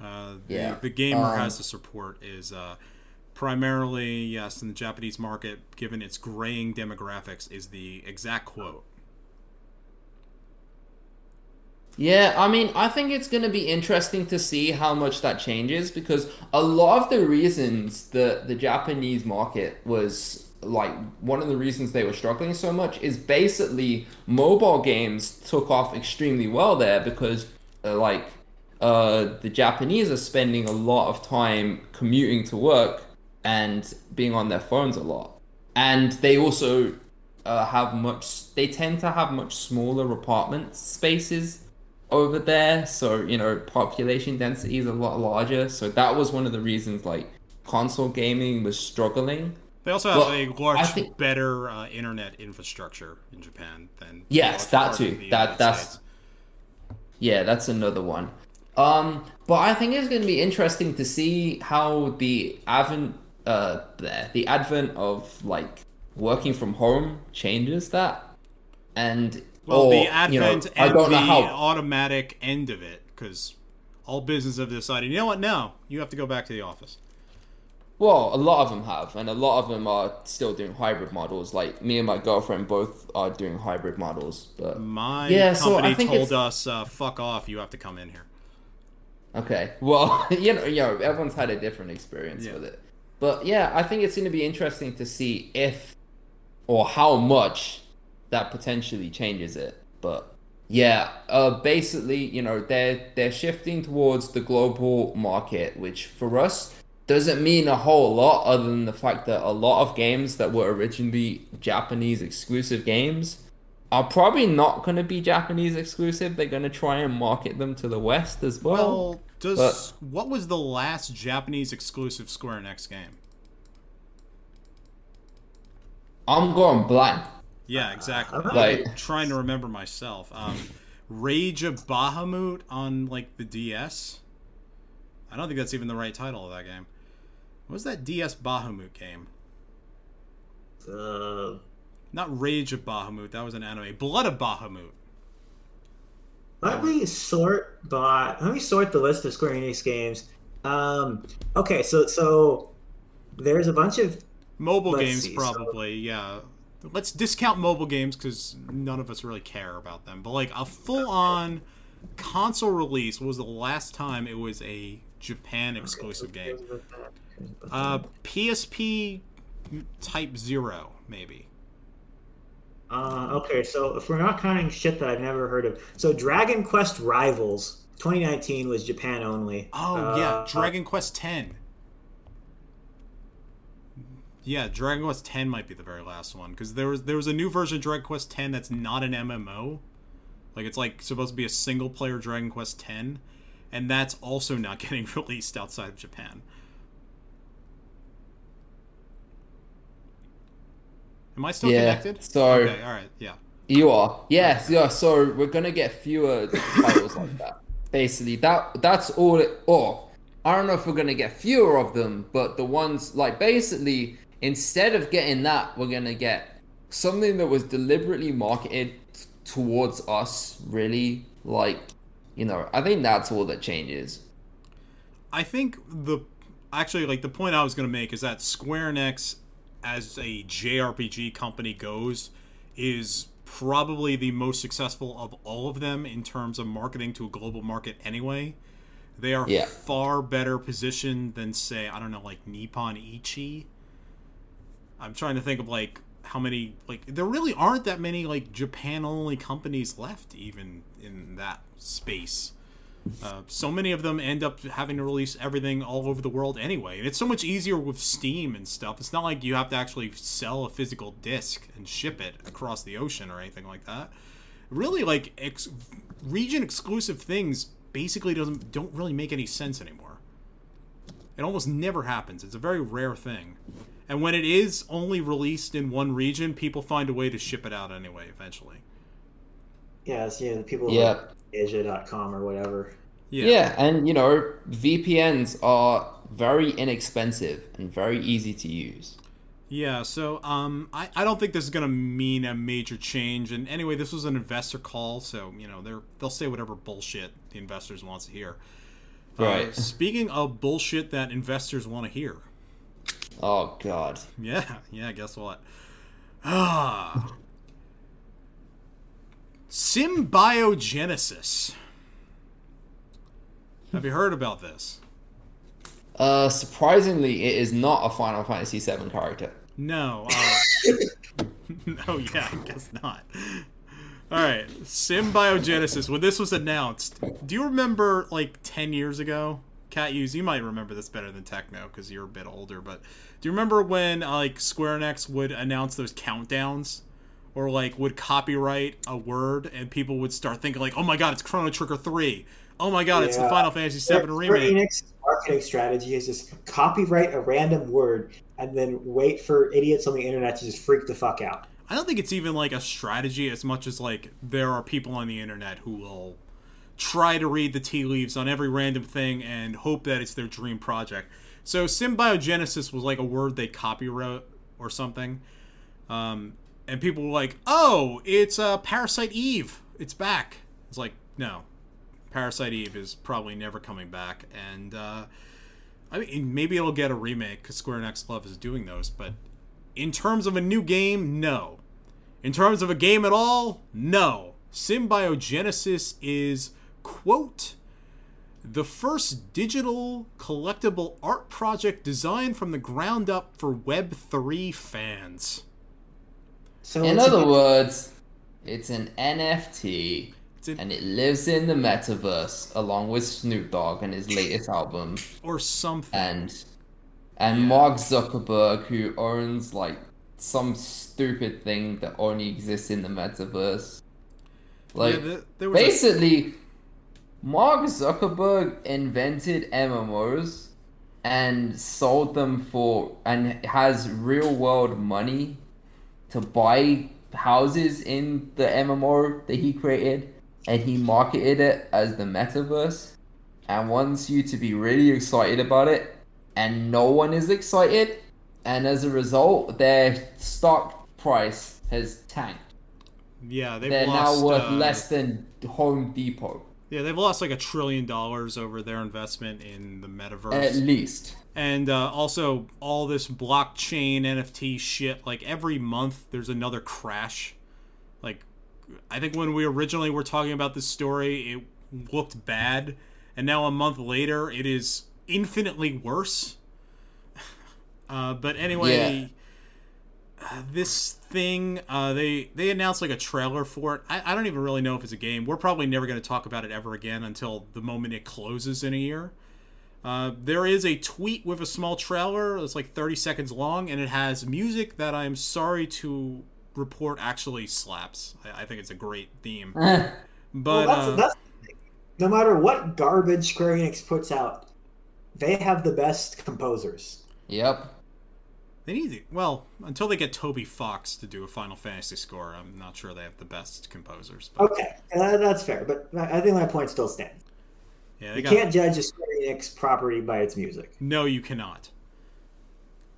Uh, the, Yeah. the gamer Um, has this report is uh, primarily, yes, in the Japanese market, given its graying demographics, is the exact quote. Yeah, I mean, I think it's going to be interesting to see how much that changes because a lot of the reasons that the Japanese market was like one of the reasons they were struggling so much is basically mobile games took off extremely well there because uh, like uh, the Japanese are spending a lot of time commuting to work and being on their phones a lot. And they also uh, have much, they tend to have much smaller apartment spaces over there. So, you know, population density is a lot larger. So that was one of the reasons like console gaming was struggling. They also have Well, a large, I think- better uh, internet infrastructure in Japan than Yes, that too. That- that's- States. Yeah, that's another one. Um, but I think it's going to be interesting to see how the advent, uh, the, the advent of like working from home changes that. And Well, or, the you know, advent I and don't the know how. automatic end of it, because all businesses have decided, you know what? No, you have to go back to the office. Well, a lot of them have, and a lot of them are still doing hybrid models. Like me and my girlfriend both are doing hybrid models. But My Yeah, so I company think told it's- us, uh, "Fuck off! You have to come in here." okay, [LAUGHS] well, [LAUGHS] you know, you know, everyone's had a different experience Yeah. with it. But yeah, I think it's going to be interesting to see if or how much that potentially changes it. But yeah, uh, basically, you know, they're they're shifting towards the global market, which for us doesn't mean a whole lot other than the fact that a lot of games that were originally Japanese exclusive games are probably not going to be Japanese exclusive. They're going to try and market them to the West as well. Well, does what was the last Japanese exclusive Square Enix game? I'm going blank. Yeah, exactly. I'm trying to remember myself. Um, Rage of Bahamut on like the DS. I don't think that's even the right title of that game. What was that DS Bahamut game? Uh, Not Rage of Bahamut. That was an anime. Blood of Bahamut. Let me sort by let me sort the list of Square Enix games. Um, okay, so so there's a bunch of Mobile games, see, so- probably. Yeah. Let's discount mobile games because none of us really care about them. But like a full-on console release was the last time it was a Japan exclusive game. Uh, PSP Type Zero, maybe. Uh, okay, so if we're not counting shit that I've never heard of, so Dragon Quest Rivals 2019 was Japan only. Oh Uh, yeah, Dragon Quest Ten. Yeah, Dragon Quest Ten might be the very last one because there was there was a new version of Dragon Quest Ten that's not an MMO, like it's like supposed to be a single player Dragon Quest Ten, and that's also not [LAUGHS] getting released outside of Japan. Am I still Yeah, connected? so- okay, all right, yeah. You are. Yes, yeah. So we're gonna get fewer [COUGHS] titles like that. Basically, that that's all. It, oh, I don't know if we're gonna get fewer of them, but the ones like basically instead of getting that, we're gonna get something that was deliberately marketed t- towards us. Really, like you know, I think that's all that changes. I think the actually like the point I was going to make is that Square Enix as a JRPG company goes is probably the most successful of all of them in terms of marketing to a global market anyway. They are Yeah. far better positioned than say, I don't know, like Nippon Ichi. I'm trying to think of like how many like there really aren't that many like Japan only companies left even in that space. Uh, so many of them end up having to release everything all over the world anyway, and it's so much easier with Steam and stuff. It's not like you have to actually sell a physical disc and ship it across the ocean or anything like that. Really, like ex- region exclusive things basically doesn't don't really make any sense anymore. It almost never happens. It's a very rare thing. And when it is only released in one region, people find a way to ship it out anyway eventually. Yeah, it's, you know, people Yeah. like Asia.com or whatever. Yeah. and you know, VPNs are very inexpensive and very easy to use. Yeah, so um, I, I don't think this is gonna mean a major change. And anyway, this was an investor call, so you know they're they'll say whatever bullshit the investors wants to hear. Uh, Right. [LAUGHS] speaking of bullshit that investors want to hear, Oh god. yeah, yeah. Guess what? [SIGHS] Ah, symbiogenesis. Have you heard about this? Uh surprisingly it is not a Final Fantasy VII character. No. Uh, [LAUGHS] no, yeah, I guess not. All right, Symbiogenesis. When this was announced, do you remember like 10 years ago? Catuse, you might remember this better than Techno because you're a bit older, but do you remember when uh, like Square Enix would announce those countdowns? Or like would copyright a word and people would start thinking like, oh my god, it's Chrono Trigger 3. Oh my god, it's the Final Fantasy VII Square remake. Enix marketing strategy is just copyright a random word and then wait for idiots on the internet to just freak the fuck out. I don't think it's even like a strategy as much as like there are people on the internet who will try to read the tea leaves on every random thing and hope that it's their dream project. So symbiogenesis was like a word they copywrote or something. Um, and people were like, "Oh, it's uh, Parasite Eve. It's back." It's like, no, Parasite Eve is probably never coming back. And uh, I mean, maybe it'll get a remake because Square Enix Love is doing those. But in terms of a new game, no. In terms of a game at all, no. Symbiogenesis is, quote, the first digital collectible art project designed from the ground up for Web3 fans. So In other words, it's an NFT and it lives in the metaverse along with Snoop Dogg and his latest album or something. and and Mark Zuckerberg who owns like some stupid thing that only exists in the metaverse. Like yeah, there, there was a- basically Mark Zuckerberg invented MMOs and sold them for and has real world money to buy houses in the MMO that he created and he marketed it as the metaverse and wants you to be really excited about it and no one is excited and as a result their stock price has tanked. yeah, they've They're lost, now worth uh, less than Home Depot. Yeah, they've lost like a trillion dollars over their investment in the metaverse. At least. And uh, also all this blockchain NFT shit. Like every month, there's another crash. Like, I think when we originally were talking about this story, it looked bad, and now a month later, it is infinitely worse. [LAUGHS] Uh, but anyway, uh, this thing uh, they they announced like a trailer for it. I, I don't even really know if it's a game. We're probably never going to talk about it ever again until the moment it closes in a year. Uh, there is a tweet with a small trailer. It's like 30 seconds long, and it has music that I'm sorry to report actually slaps. I, I think it's a great theme. [LAUGHS] well, But that's, uh, that's no matter what garbage Square Enix puts out, they have the best composers. Yep. they need to, well until they get Toby Fox to do a Final Fantasy score. I'm not sure they have the best composers. But Okay, uh, that's fair, but I I think my point still stands. Yeah, You can't judge a Square Enix property by its music. No, you cannot.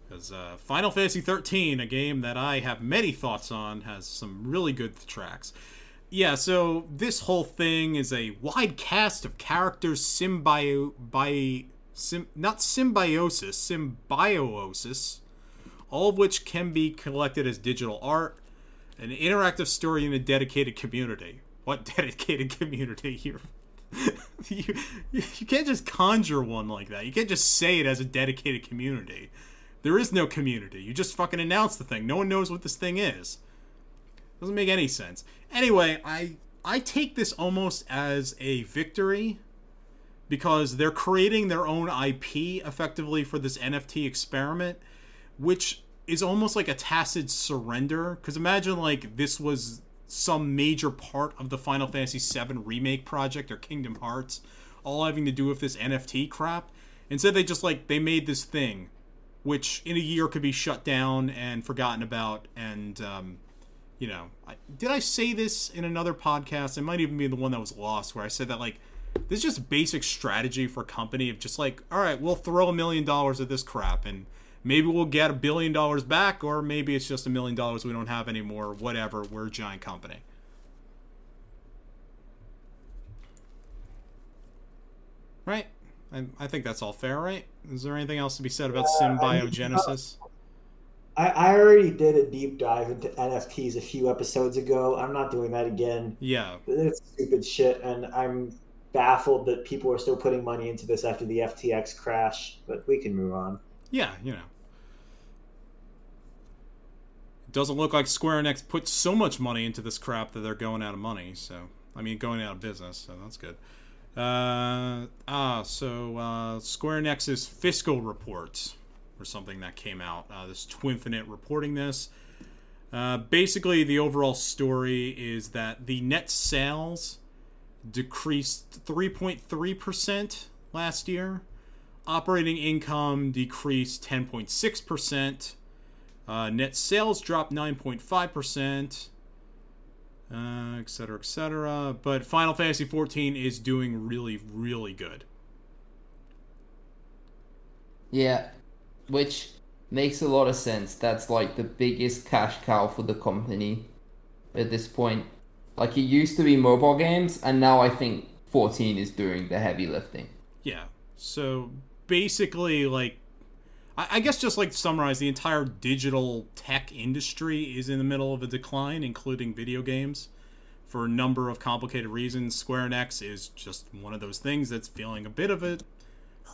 Because uh, Final Fantasy XIII, a game that I have many thoughts on, has some really good tracks. Yeah, so this whole thing is a wide cast of characters symbio by sim, not symbiosis, symbiosis, all of which can be collected as digital art, an interactive story in a dedicated community. What [LAUGHS] dedicated community here? [LAUGHS] you, you can't just conjure one like that. You can't just say it as a dedicated community. There is no community. You just fucking announce the thing. No one knows what this thing is. Doesn't make any sense. Anyway, I I take this almost as a victory because they're creating their own IP effectively for this NFT experiment, which is almost like a tacit surrender. Because imagine like this was some major part of the Final Fantasy VII remake project or Kingdom Hearts, all having to do with this NFT crap. Instead, they just like they made this thing, which in a year could be shut down and forgotten about, and um, you know, I, did I say this in another podcast? It might even be the one that was lost, where I said that like this is just basic strategy for a company of just like, all right, we'll throw a million dollars at this crap, and maybe we'll get a billion dollars back, or maybe it's just a million dollars we don't have anymore. Whatever, we're a giant company. Right? I, I think that's all fair, right? Is there anything else to be said about uh, symbiogenesis? I, I already did a deep dive into NFTs a few episodes ago. I'm not doing that again. Yeah. It's stupid shit, and I'm baffled that people are still putting money into this after the FTX crash. But we can move on. Yeah, you know. It doesn't look like Square Enix put so much money into this crap that they're going out of money. So, I mean, going out of business. So that's good. Uh, ah, so uh, Square Enix's fiscal report or something that came out. Uh, this Twinfinite reporting this. Uh, basically, the overall story is that the net sales decreased 3.3% last year. Operating income decreased 10.6%. Uh, net sales dropped 9.5%, uh, et cetera, et cetera. But Final Fantasy XIV is doing really, really good. Yeah, which makes a lot of sense. That's like the biggest cash cow for the company at this point. Like it used to be mobile games, and now I think 14 is doing the heavy lifting. Yeah. So basically, like, I, I guess just like to summarize, the entire digital tech industry is in the middle of a decline, including video games, for a number of complicated reasons. Square Enix is just one of those things that's feeling a bit of a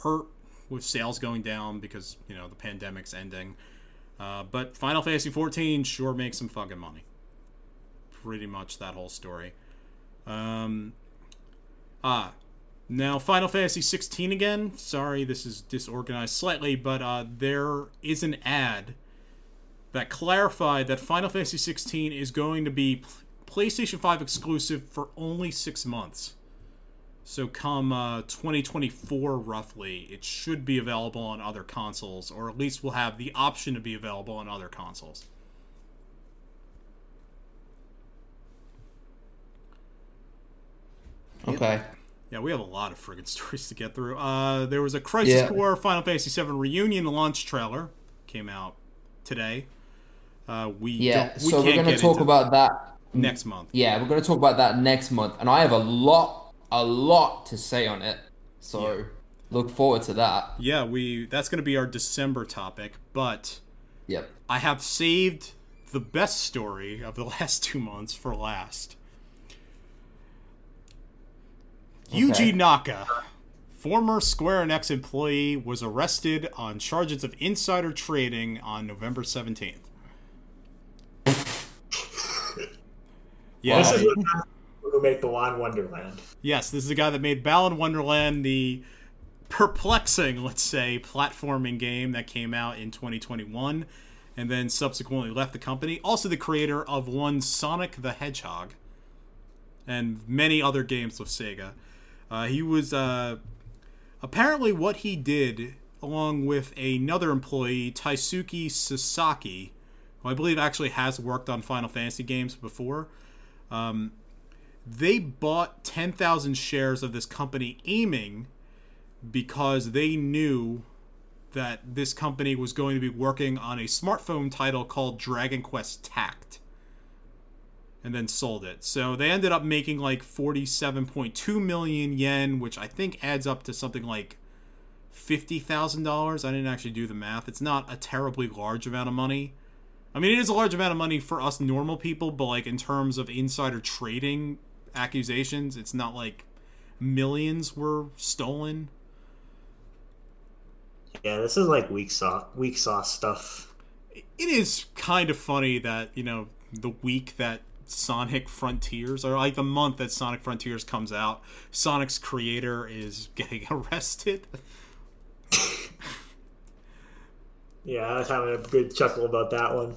hurt with sales going down because you know the pandemic's ending. Uh, but Final Fantasy 14 sure makes some fucking money. Pretty much that whole story. Um, ah, now Final Fantasy 16 again. Sorry, this is disorganized slightly, but uh, there is an ad that clarified that Final Fantasy 16 is going to be PlayStation 5 exclusive for only six months. So, come uh, 2024, roughly, it should be available on other consoles, or at least will have the option to be available on other consoles. Okay. Yeah, we have a lot of friggin' [LAUGHS] stories to get through. Uh, there was a Crisis Yeah. Core Final Fantasy VII Reunion launch trailer came out today. Uh, we Yeah, don't, we so we're going to talk about that. next month. Yeah, we're going to talk about that next month, and I have a lot, a lot to say on it. So Yeah. look forward to that. Yeah, we that's going to be our December topic, but Yep. I have saved the best story of the [LAUGHS] last two months for last. Yuji Naka, former Square Enix employee, was arrested on charges of insider trading on November 17th. yeah, [LAUGHS] This is what happens when we make the Lawn Wonderland. Yes, this is the guy that made Balan Wonderland, the perplexing, let's say, platforming game that came out in 2021 and then subsequently left the company. Also, the creator of one Sonic the Hedgehog and many other games with Sega. Uh, he was uh, apparently what he did, along with another employee, Taisuke Sasaki, who I believe actually has worked on Final Fantasy games before. Um, they bought 10,000 shares of this company aiming because they knew that this company was going to be working on a smartphone title called Dragon Quest Tact and then sold it. So they ended up making like 47.2 million yen, which I think adds up to something like $50,000. I didn't actually do the math. It's not a terribly large amount of money. I mean, it is a large amount of money for us normal people, but like in terms of insider trading accusations, it's not like millions were stolen. Yeah, this is like weak sauce, weak sauce stuff. It is kind of funny that, you know, the week that Sonic Frontiers, or like the month that Sonic Frontiers comes out, Sonic's creator is [LAUGHS] getting arrested. Yeah, I was having a good chuckle about that one.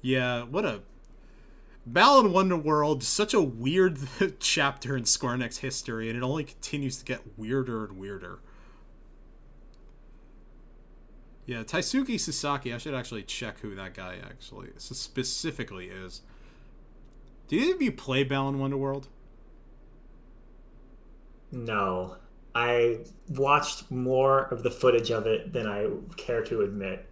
Yeah, what a Balan Wonderworld, such a weird [LAUGHS] chapter in Square Enix history, and it only continues to get weirder and weirder. Yeah, Taisuke Sasaki, I should actually check who that guy actually specifically is. Did either of you play Balan Wonderworld? No. I watched more of the footage of it than I care to admit.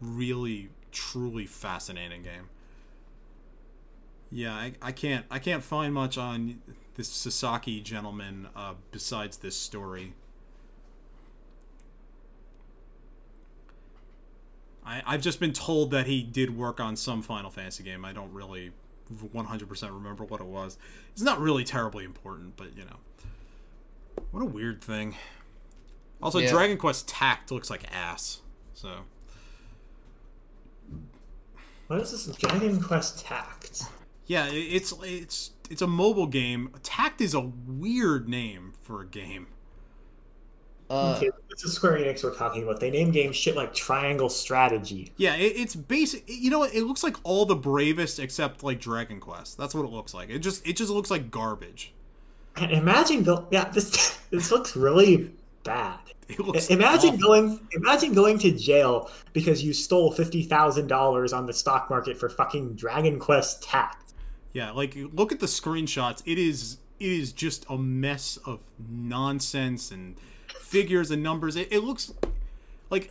Really, truly fascinating game. Yeah, I, I can't I can't find much on this Sasaki gentleman uh, besides this story. I, I've just been told that he did work on some Final Fantasy game. I don't really 100% remember what it was. It's not really terribly important, but you know. What a weird thing. Also, Yeah. Dragon Quest Tact looks like ass. So, What is this Dragon Quest Tact? yeah, it's it's it's a mobile game. Tact is a weird name for a game. Uh, Okay, this is Square Enix we're talking about. They name games shit like Triangle Strategy. Yeah, it, it's basic. You know, what? it looks like all the bravest except like Dragon Quest. That's what it looks like. It just it just looks like garbage. And imagine go yeah, this [LAUGHS] this looks really bad. [LAUGHS] It looks Imagine awful. going imagine going to jail because you stole fifty thousand dollars on the stock market for fucking Dragon Quest Tact. Yeah, like look at the screenshots. It is it is just a mess of nonsense and figures and numbers. It, it looks like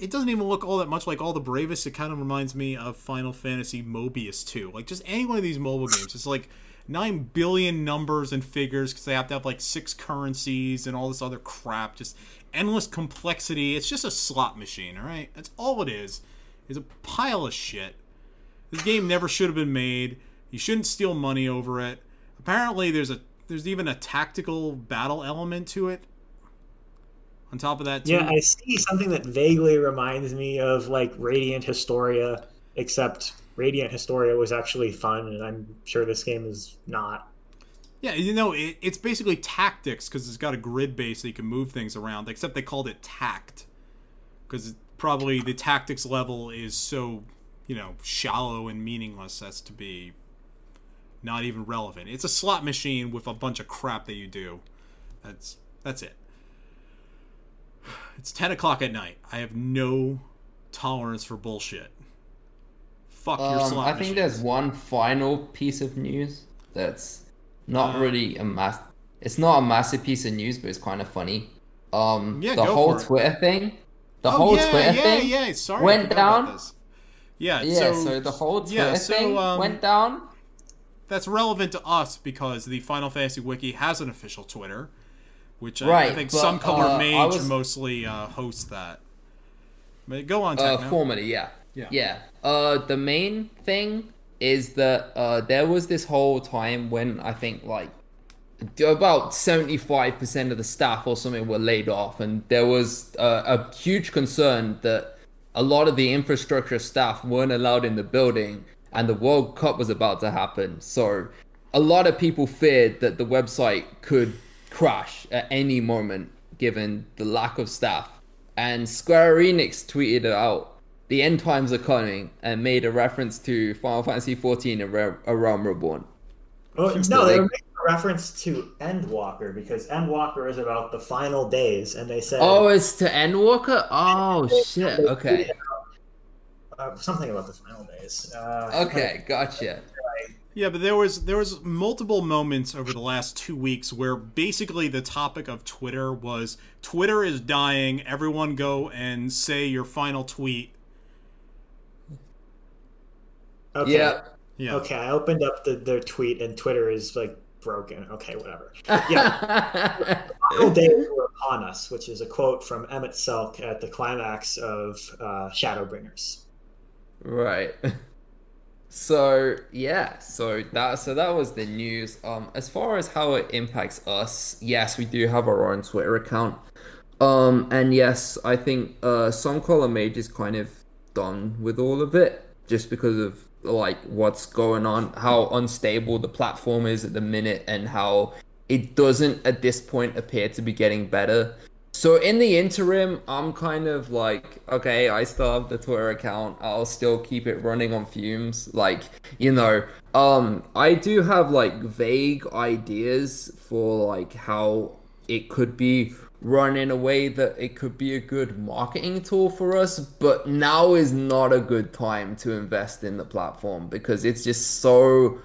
it doesn't even look all that much like all the bravest. It kind of reminds me of Final Fantasy Mobius 2. Like just any one of these mobile games. It's like 9 billion numbers and figures because they have to have like six currencies and all this other crap. Just endless complexity. It's just a slot machine, all right? That's all it is. Is a pile of shit. This game never should have been made. You shouldn't steal money over it. Apparently, there's a there's even a tactical battle element to it. On top of that, too. Yeah, I see something that vaguely reminds me of like Radiant Historia, except Radiant Historia was actually fun, and I'm sure this game is not. Yeah, you know, it, it's basically tactics because it's got a grid base that you can move things around. Except they called it tact because probably the tactics level is so you know shallow and meaningless as to be not even relevant. It's a slot machine with a bunch of crap that you do. That's that's it. It's ten o'clock at night. I have no tolerance for bullshit. Fuck your um, slot I think machines. there's one final piece of news that's not Uh, really a mass. It's not a massive piece of news, but it's kind of funny. Um, Yeah, the whole. Twitter thing, the Oh, whole yeah, Twitter yeah, thing yeah. Sorry, went down. Yeah, Yeah, so, so, the whole Twitter yeah, so, thing um, went down. that's relevant to us because the Final Fantasy Wiki has an official Twitter, which I, I think but, some color uh, mage was- must uh, hosts that. But go on, Uh, Techno. formally, yeah. Yeah. Yeah. Uh, the main thing is that uh, there was this whole time when I think like about seventy five percent of the staff or something were laid off, and there was uh, a huge concern that a lot of the infrastructure staff weren't allowed in the building, and the World Cup was about to happen. So a lot of people feared that the website could crash at any moment given the lack of staff. And Square Enix tweeted out, "The end times are coming," and made a reference to Final Fantasy XIV: A Re- A Realm Reborn. Seems no, they were making a reference to Endwalker because Endwalker is about the final days, and they said Oh, it's to Endwalker. Oh shit. Okay. uh, something about the final days. Uh, Okay. Gotcha. Yeah, but there was there was multiple moments over the last two weeks where basically the topic of Twitter was Twitter is dying. Everyone go and say your final tweet. Okay. Yeah. Yeah. Okay, I opened up the, their tweet and Twitter is like broken. Okay, whatever. [LAUGHS] Yeah. Final days were upon us, which is a quote from Emet-Selch at the climax of uh, Shadowbringers. Right. [LAUGHS] So yeah, so that so that was the news. Um, as far as how it impacts us, yes, we do have our own Twitter account. Um, and yes, I think uh, some column is kind of done with all of it, just because of like what's going on, how unstable the platform is at the minute, and how it doesn't at this point appear to be getting better. So in the interim, I'm kind of like, okay, I still have the Twitter account. I'll still keep it running on fumes. Like, you know, um, I do have like vague ideas for like how it could be run in a way that it could be a good marketing tool for us, but now is not a good time to invest in the platform because it's just so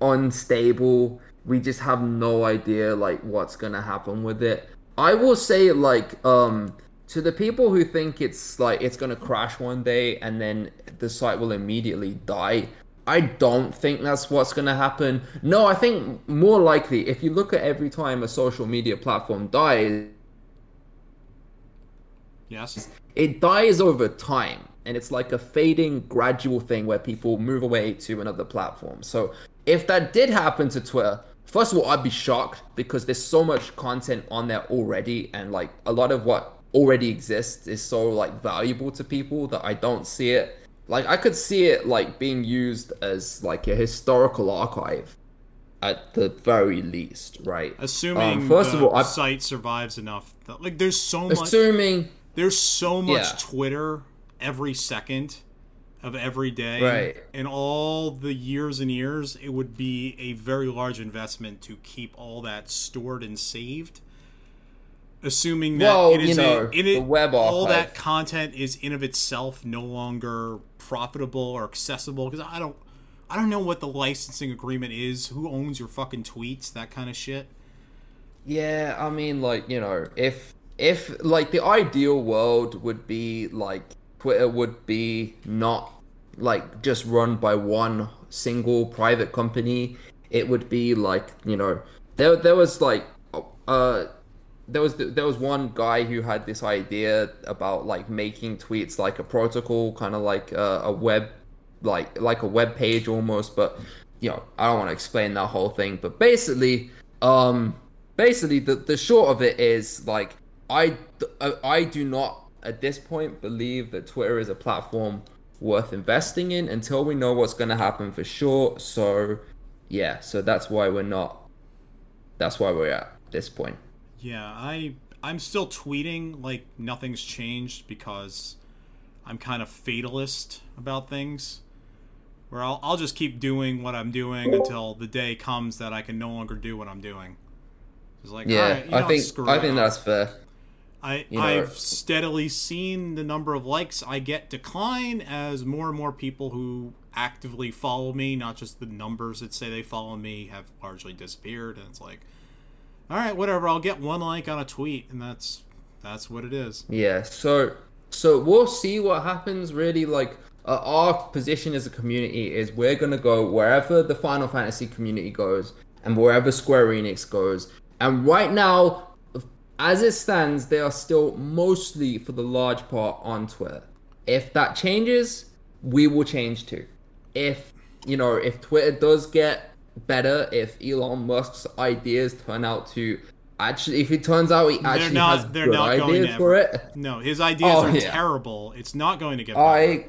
unstable. We just have no idea like what's gonna happen with it. I will say like um to the people who think it's like it's gonna crash one day and then the site will immediately die. I don't think that's what's gonna happen. No, I think more likely if you look at every time a social media platform dies, Yes. it dies over time and it's like a fading gradual thing where people move away to another platform so if that did happen to twitter first of all i'd be shocked because there's so much content on there already and like a lot of what already exists is so like valuable to people that i don't see it like i could see it like being used as like a historical archive at the very least right Assuming Um, first the of all, I- site survives enough. Like, there's so much. assuming There's so much Yeah. Twitter every second of every day. Right. In all the years and years, it would be a very large investment to keep all that stored and saved. Assuming that Well, it is you know, a, it the web all that content is in of itself no longer profitable or accessible because I don't I don't know what the licensing agreement is, who owns your fucking tweets, that kind of shit. Yeah, I mean, like you know, if if like the ideal world would be like Twitter would be not like just run by one single private company. It would be like you know, there there was like uh there was there was one guy who had this idea about like making tweets like a protocol, kind of like uh, a web like like a web page almost, but you know, I don't want to explain that whole thing, but basically, um, basically the the short of it is like I I do not at this point believe that Twitter is a platform worth investing in until we know what's going to happen for sure. So yeah, so that's why we're not. That's why we're at this point. Yeah, I I'm still tweeting like nothing's changed because I'm kind of fatalist about things. Where I'll I'll just keep doing what I'm doing until the day comes that I can no longer do what I'm doing. It's like, Yeah, right, you I know, think screw I think that's fair. I you know- I've steadily seen the number of likes I get decline as more and more people who actively follow me, not just the numbers that say they follow me, have largely disappeared. And it's like, all right, whatever. I'll get one like on a tweet, and that's that's what it is. Yeah, so so we'll see what happens. Really, like uh, our position as a community is we're gonna go wherever the Final Fantasy community goes and wherever Square Enix goes. And right now, as it stands, they are still mostly, for the large part, on Twitter. If that changes, we will change too. If you know, if Twitter does get better, if Elon Musk's ideas turn out to actually, if it turns out he actually not- has they're good not ideas to for ever- it, No, his ideas Oh, are yeah. terrible. It's not going to get better. I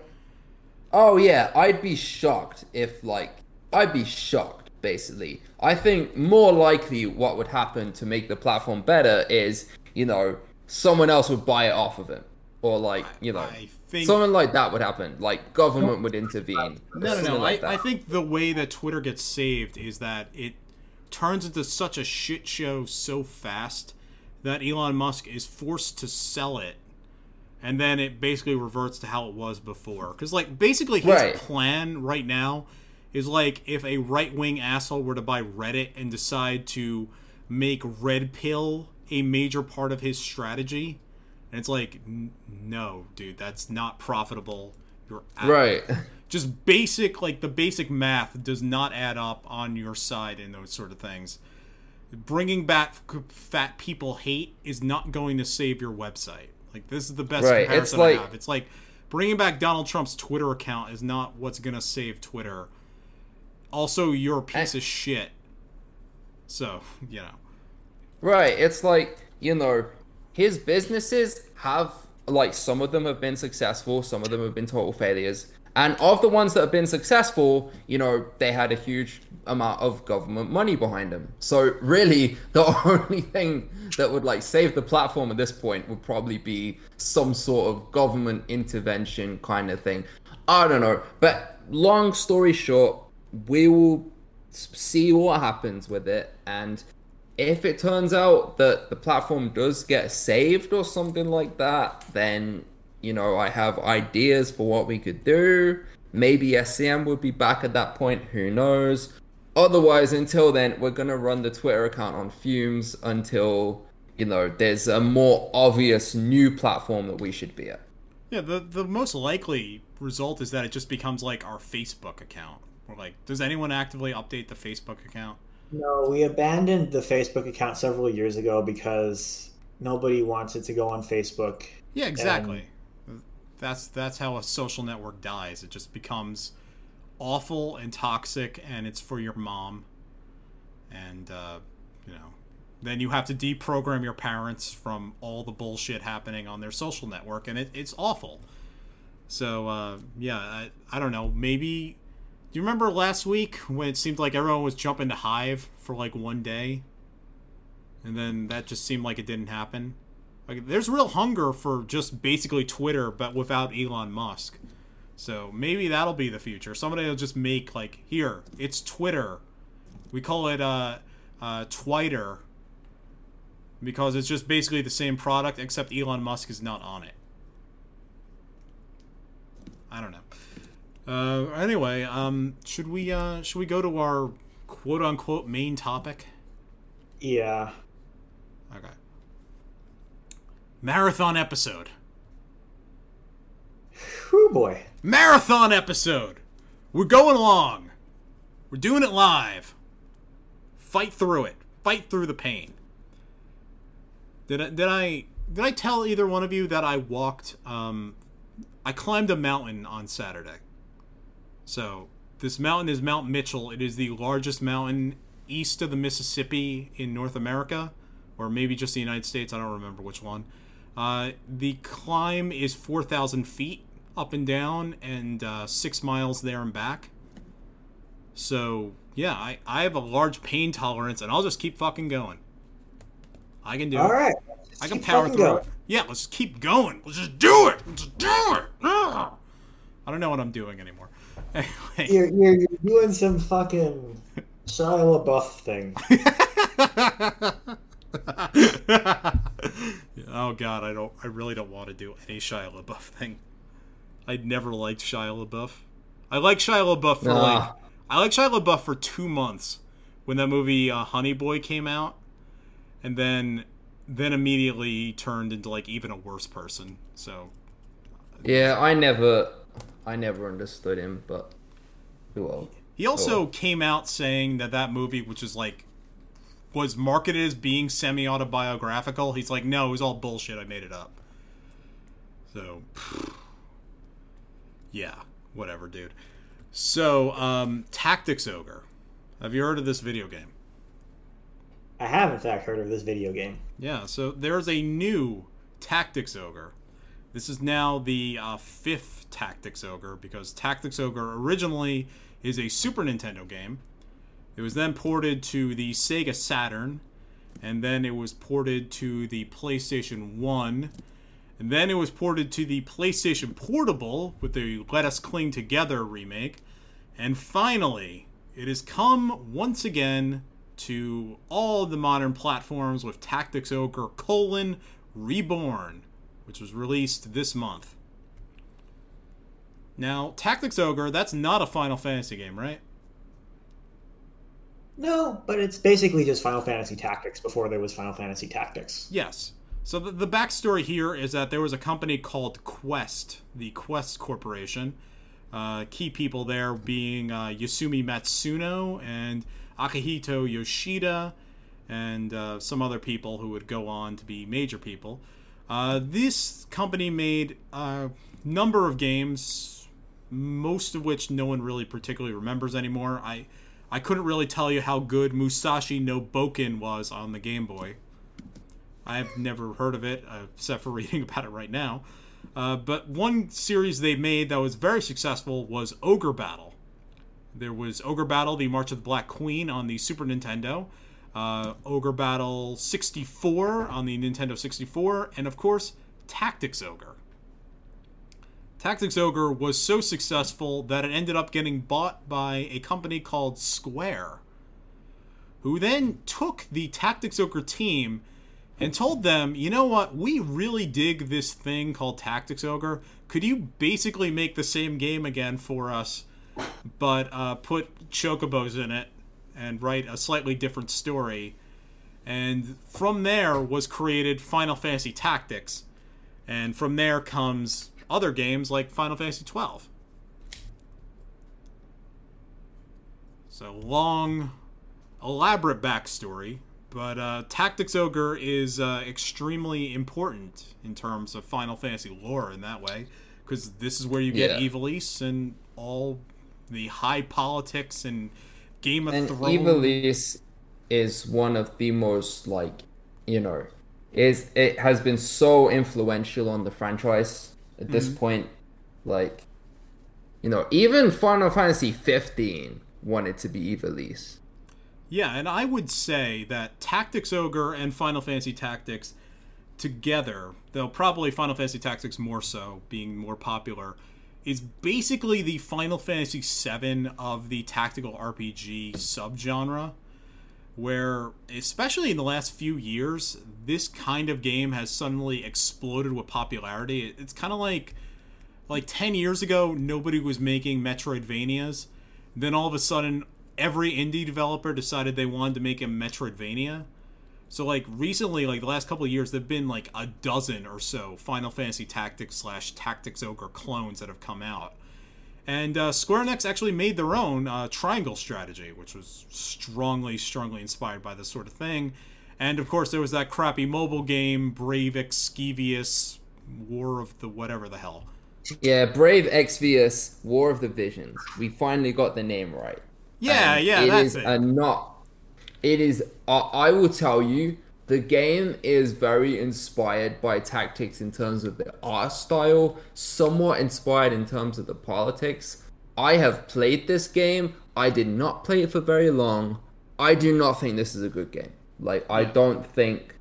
Oh yeah, I'd be shocked if like I'd be shocked basically. I think more likely what would happen to make the platform better is, you know, someone else would buy it off of him. Or like, you know, I think something like that would happen. Like government would intervene. No, no, no. like I, I think the way that Twitter gets saved is that it turns into such a shit show so fast that Elon Musk is forced to sell it. And then it basically reverts to how it was before. Because, like, basically his Right. plan right now is like if a right wing asshole were to buy Reddit and decide to make red pill a major part of his strategy. And it's like, n- no, dude, that's not profitable. You're out. Right. [LAUGHS] Just basic, like the basic math does not add up on your side in those sort of things. Bringing back fat people hate is not going to save your website. Like this is the best Right, it's comparison like- I have. It's like bringing back Donald Trump's Twitter account is not what's going to save Twitter. Also, you're a piece I- of shit. So, you know. Right. It's like, you know, his businesses have, like, some of them have been successful, some of them have been total failures. And of the ones that have been successful, you know, they had a huge amount of government money behind them. So, really, the [LAUGHS] only thing that would, like, save the platform at this point would probably be some sort of government intervention kind of thing. I don't know. But, long story short, we will see what happens with it. And if it turns out that the platform does get saved or something like that, then you know I have ideas for what we could do. Maybe SCM would be back at that point. Who knows? Otherwise, until then, we're gonna run the Twitter account on fumes until you know there's a more obvious new platform that we should be at. Yeah, the the most likely result is that it just becomes like our Facebook account. Or like, does anyone actively update the Facebook account? No, we abandoned the Facebook account several years ago because nobody wanted to go on Facebook. Yeah, exactly. that's that's how a social network dies. It just becomes awful and toxic, and it's for your mom. And uh, you know, then you have to deprogram your parents from all the bullshit happening on their social network, and it, it's awful. So uh, yeah, I, I don't know. Maybe do you remember last week when it seemed like everyone was jumping to Hive for like one day, and then that just seemed like it didn't happen. Like, there's real hunger for just basically Twitter, but without Elon Musk. So maybe that'll be the future. Somebody will just make like, here, it's Twitter. We call it uh, uh, Twiter because it's just basically the same product, except Elon Musk is not on it. I don't know. Uh, anyway, um, should we uh, should we go to our quote unquote main topic? Yeah. Okay. Marathon episode. Whew, boy. Marathon episode. We're going along. We're doing it live. Fight through it. Fight through the pain. Did I did I did I tell either one of you that I walked um I climbed a mountain on Saturday. So, this mountain is Mount Mitchell. It is the largest mountain east of the Mississippi in North America or maybe just the United States, I don't remember which one. Uh, the climb is 4,000 feet up and down and uh, six miles there and back. So, yeah, I, I have a large pain tolerance and I'll just keep fucking going. I can do All it. All right. I can power through going. it. Yeah, let's keep going. Let's just do it. Let's just do it. Ugh. [SIGHS] I don't know what I'm doing anymore. Anyway. You're, you're, you're doing some fucking Shia LaBeouf thing. [LAUGHS] oh god, I don't. I really don't want to do any Shia LaBeouf thing. I never liked Shia LaBeouf. I like Shia LaBeouf for Nah. like. I like Shia LaBeouf for two months when that movie uh, Honey Boy came out, and then then immediately turned into like even a worse person. So Yeah, I never, I never understood him, but well, He also came out saying that that movie, which is like, was marketed as being semi autobiographical. He's like, no, it was all bullshit. I made it up. So, [SIGHS] yeah, whatever, dude. So, um, Tactics Ogre. Have you heard of this video game? I have, in fact, heard of this video game. Yeah, so there's a new Tactics Ogre. This is now the uh, fifth Tactics Ogre because Tactics Ogre originally is a Super Nintendo game. It was then ported to the Sega Saturn, and then it was ported to the PlayStation 1, and then it was ported to the PlayStation Portable with the Let Us Cling Together remake, and finally, it has come once again to all the modern platforms with Tactics Ogre colon Reborn, which was released this month. Now, Tactics Ogre, that's not a Final Fantasy game, right? No, but it's basically just Final Fantasy Tactics before there was Final Fantasy Tactics. Yes. So the, the backstory here is that there was a company called Quest, the Quest Corporation. Uh, key people there being uh, Yasumi Matsuno and Akihiko Yoshida, and uh, some other people who would go on to be major people. Uh, this company made a number of games, most of which no one really particularly remembers anymore. I I couldn't really tell you how good Musashi no Boken was on the Game Boy. I've never heard of it, uh, except for [LAUGHS] reading about it right now. Uh, but one series they made that was very successful was Ogre Battle. There was Ogre Battle, the March of the Black Queen on the Super Nintendo, uh, Ogre Battle 64 on the Nintendo 64, and of course, Tactics Ogre. Tactics Ogre was so successful that it ended up getting bought by a company called Square, who then took the Tactics Ogre team and told them, you know what, we really dig this thing called Tactics Ogre. Could you basically make the same game again for us, but uh, put chocobos in it and write a slightly different story? And from there was created Final Fantasy Tactics. And from there comes other games like Final Fantasy twelve. So long, elaborate backstory, but uh, Tactics Ogre is uh, extremely important in terms of Final Fantasy lore in that way, because this is where you get Yeah. Ivalice and all the high politics and Game of And Thrones. Ivalice is one of the most like, you know, is it has been so influential on the franchise at this Mm-hmm. point. Like, you know, even Final Fantasy 15 wanted to be Ivalice. Yeah, and I would say that Tactics Ogre and Final Fantasy Tactics together, though probably Final Fantasy Tactics more so, being more popular, is basically the Final Fantasy VII of the tactical RPG subgenre. Where, especially in the last few years, this kind of game has suddenly exploded with popularity. It's kind of like like 10 years ago nobody was making metroidvanias then all of a sudden every indie developer decided they wanted to make a metroidvania so like recently like the last couple of years there've been like a dozen or so final fantasy tactics slash tactics ogre clones that have come out and uh, square enix actually made their own uh, triangle strategy which was strongly strongly inspired by this sort of thing and of course there was that crappy mobile game brave exkevious war of the whatever the hell Yeah, Brave Exvius War of the Visions. We finally got the name right. Yeah, And yeah, it is it. a not. It is. Uh, I will tell you, the game is very inspired by tactics in terms of the art style, somewhat inspired in terms of the politics. I have played this game. I did not play it for very long. I do not think this is a good game. Like, I don't think.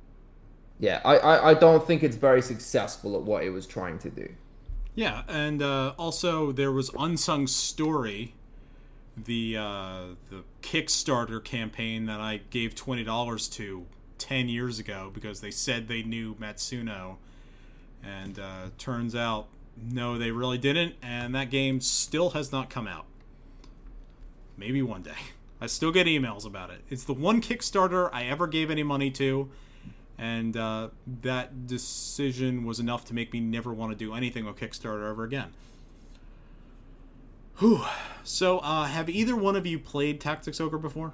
Yeah, I, I, I don't think it's very successful at what it was trying to do. Yeah, and uh, also there was Unsung Story, the uh, the Kickstarter campaign that I gave twenty dollars to ten years ago because they said they knew Matsuno, and uh, turns out no, they really didn't, and that game still has not come out. Maybe one day. [LAUGHS] I still get emails about it. It's the one Kickstarter I ever gave any money to, and uh, that decision was enough to make me never want to do anything with Kickstarter ever again. Whew. So, uh, have either one of you played Tactics Ogre before?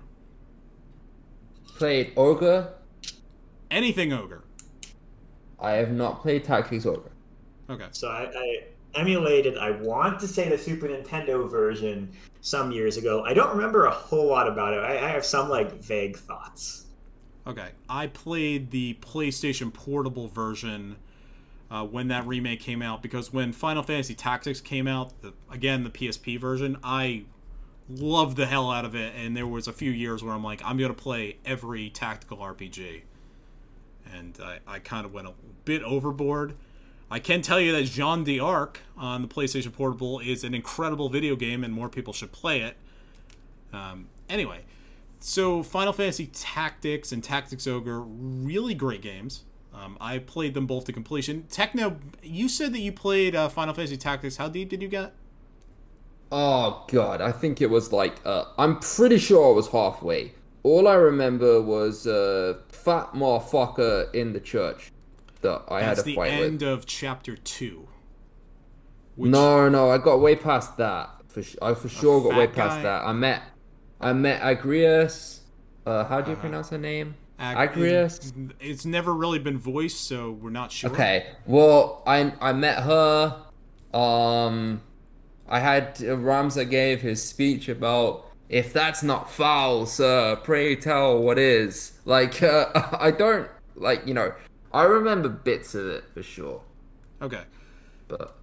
Played Ogre. Anything Ogre? I have not played Tactics Ogre. Okay. So I, I emulated. I want to say the Super Nintendo version some years ago. I don't remember a whole lot about it. I, I have some like vague thoughts. Okay. I played the PlayStation Portable version uh, when that remake came out because when Final Fantasy Tactics came out, the, again the PSP version, I loved the hell out of it. And there was a few years where I'm like, I'm gonna play every tactical RPG, and I, I kind of went a bit overboard. I can tell you that Jeanne d'Arc on the PlayStation Portable is an incredible video game, and more people should play it. Um, anyway, so Final Fantasy Tactics and Tactics Ogre, really great games. Um, I played them both to completion. Techno, you said that you played uh, Final Fantasy Tactics. How deep did you get? Oh god, I think it was like uh, I'm pretty sure I was halfway. all I remember was a fat motherfucker in the church that I That's had the a fight end of chapter two. Which, No, no, I got way past that. For sh- I for sure got way fat past guy? that. I met, I met Agrias. Uh, how do you Uh-huh. pronounce her name? Agrias. It's never really been voiced, so we're not sure. Okay. Well, I I met her. Um, I had uh, Ramza gave his speech about if that's not foul, sir, pray tell what is. Like [LAUGHS] uh, I don't like you know. I remember bits of it for sure, Okay. but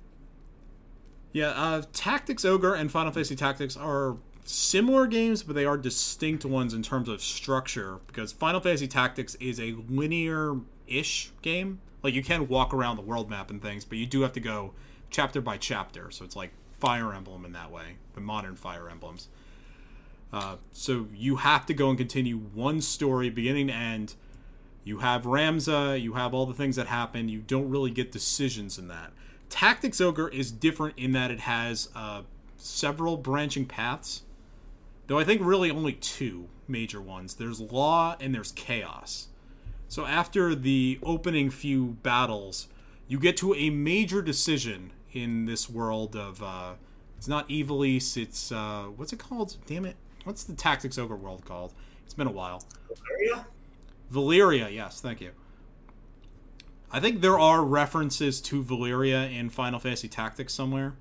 Yeah, uh, Tactics Ogre and Final Fantasy Tactics are similar games, but they are distinct ones in terms of structure because Final Fantasy Tactics is a linear ish game. Like, you can walk around the world map and things, but you do have to go chapter by chapter. So it's like Fire Emblem in that way, the modern Fire Emblems. Uh, so you have to go and continue one story beginning to end. You have Ramza, you have all the things that happen. You don't really get decisions in that. Tactics Ogre is different in that it has uh, several branching paths, though I think really only two major ones. There's Law and there's Chaos. So after the opening few battles, you get to a major decision in this world of uh, it's not Ivalice, it's uh, what's it called? Damn it, what's the Tactics Ogre world called? It's been a while. valeria Valyria, yes, thank you. I think there are references to Valeria in Final Fantasy Tactics somewhere.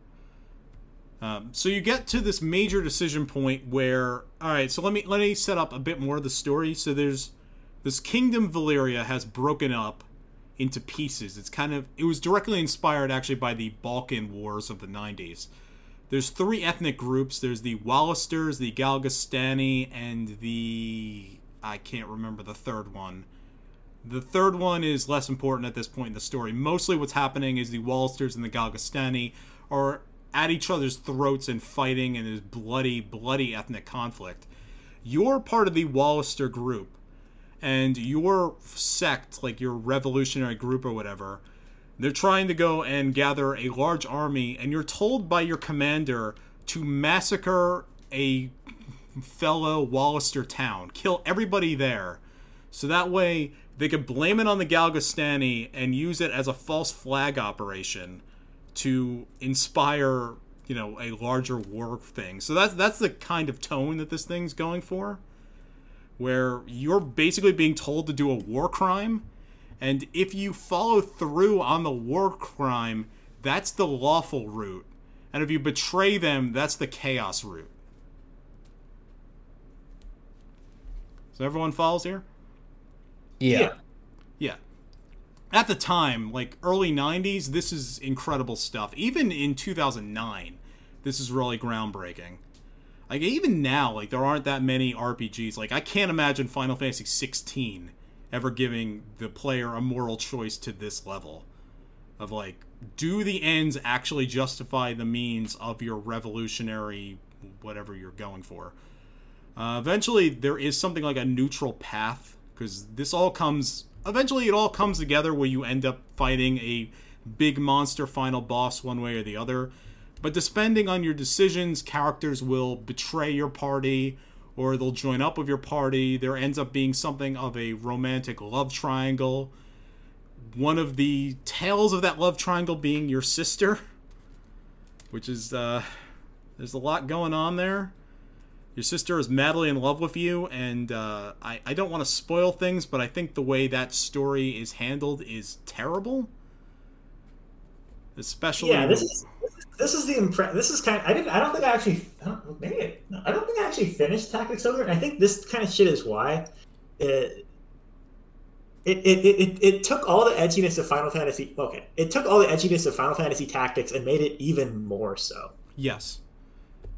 Um, so you get to this major decision point where, all right. So let me let me set up a bit more of the story. So there's this kingdom Valeria has broken up into pieces. It's kind of it was directly inspired actually by the Balkan Wars of the 90s. There's three ethnic groups. There's the Walisters, the Galgastani, and the I can't remember the third one. The third one is less important at this point in the story. Mostly what's happening is the Walisters and the Galgastani are at each other's throats and fighting, and there's bloody, bloody ethnic conflict. You're part of the Walister group, and your sect, like your revolutionary group or whatever, they're trying to go and gather a large army, and you're told by your commander to massacre a fellow Walister town, kill everybody there, so that way they could blame it on the Galgastani and use it as a false flag operation to inspire, you know, a larger war thing. So that's that's the kind of tone that this thing's going for, where you're basically being told to do a war crime, and if you follow through on the war crime, that's the lawful route, and if you betray them, that's the chaos route. So everyone follows here? yeah. Yeah. Yeah. At the time, like early 90s, this is incredible stuff. Even in 2009, this is really groundbreaking. Like even now, like there aren't that many RPGs. Like I can't imagine Final Fantasy 16 ever giving the player a moral choice to this level of like do the ends actually justify the means of your revolutionary whatever you're going for. Uh, eventually, there is something like a neutral path because this all comes. Eventually, it all comes together where you end up fighting a big monster final boss one way or the other. But depending on your decisions, characters will betray your party or they'll join up with your party. There ends up being something of a romantic love triangle. One of the tales of that love triangle being your sister, which is, uh, there's a lot going on there your sister is madly in love with you and uh, I, I don't want to spoil things but i think the way that story is handled is terrible especially Yeah, this is this is the impre- This is kind. Of, I didn't. I don't think I actually. I don't, maybe I, I don't think I actually finished Tactics Ogre, and I think this kind of shit is why. It, it, it, it, it took all the edginess of Final Fantasy. Okay, it took all the edginess of Final Fantasy Tactics and made it even more so. yes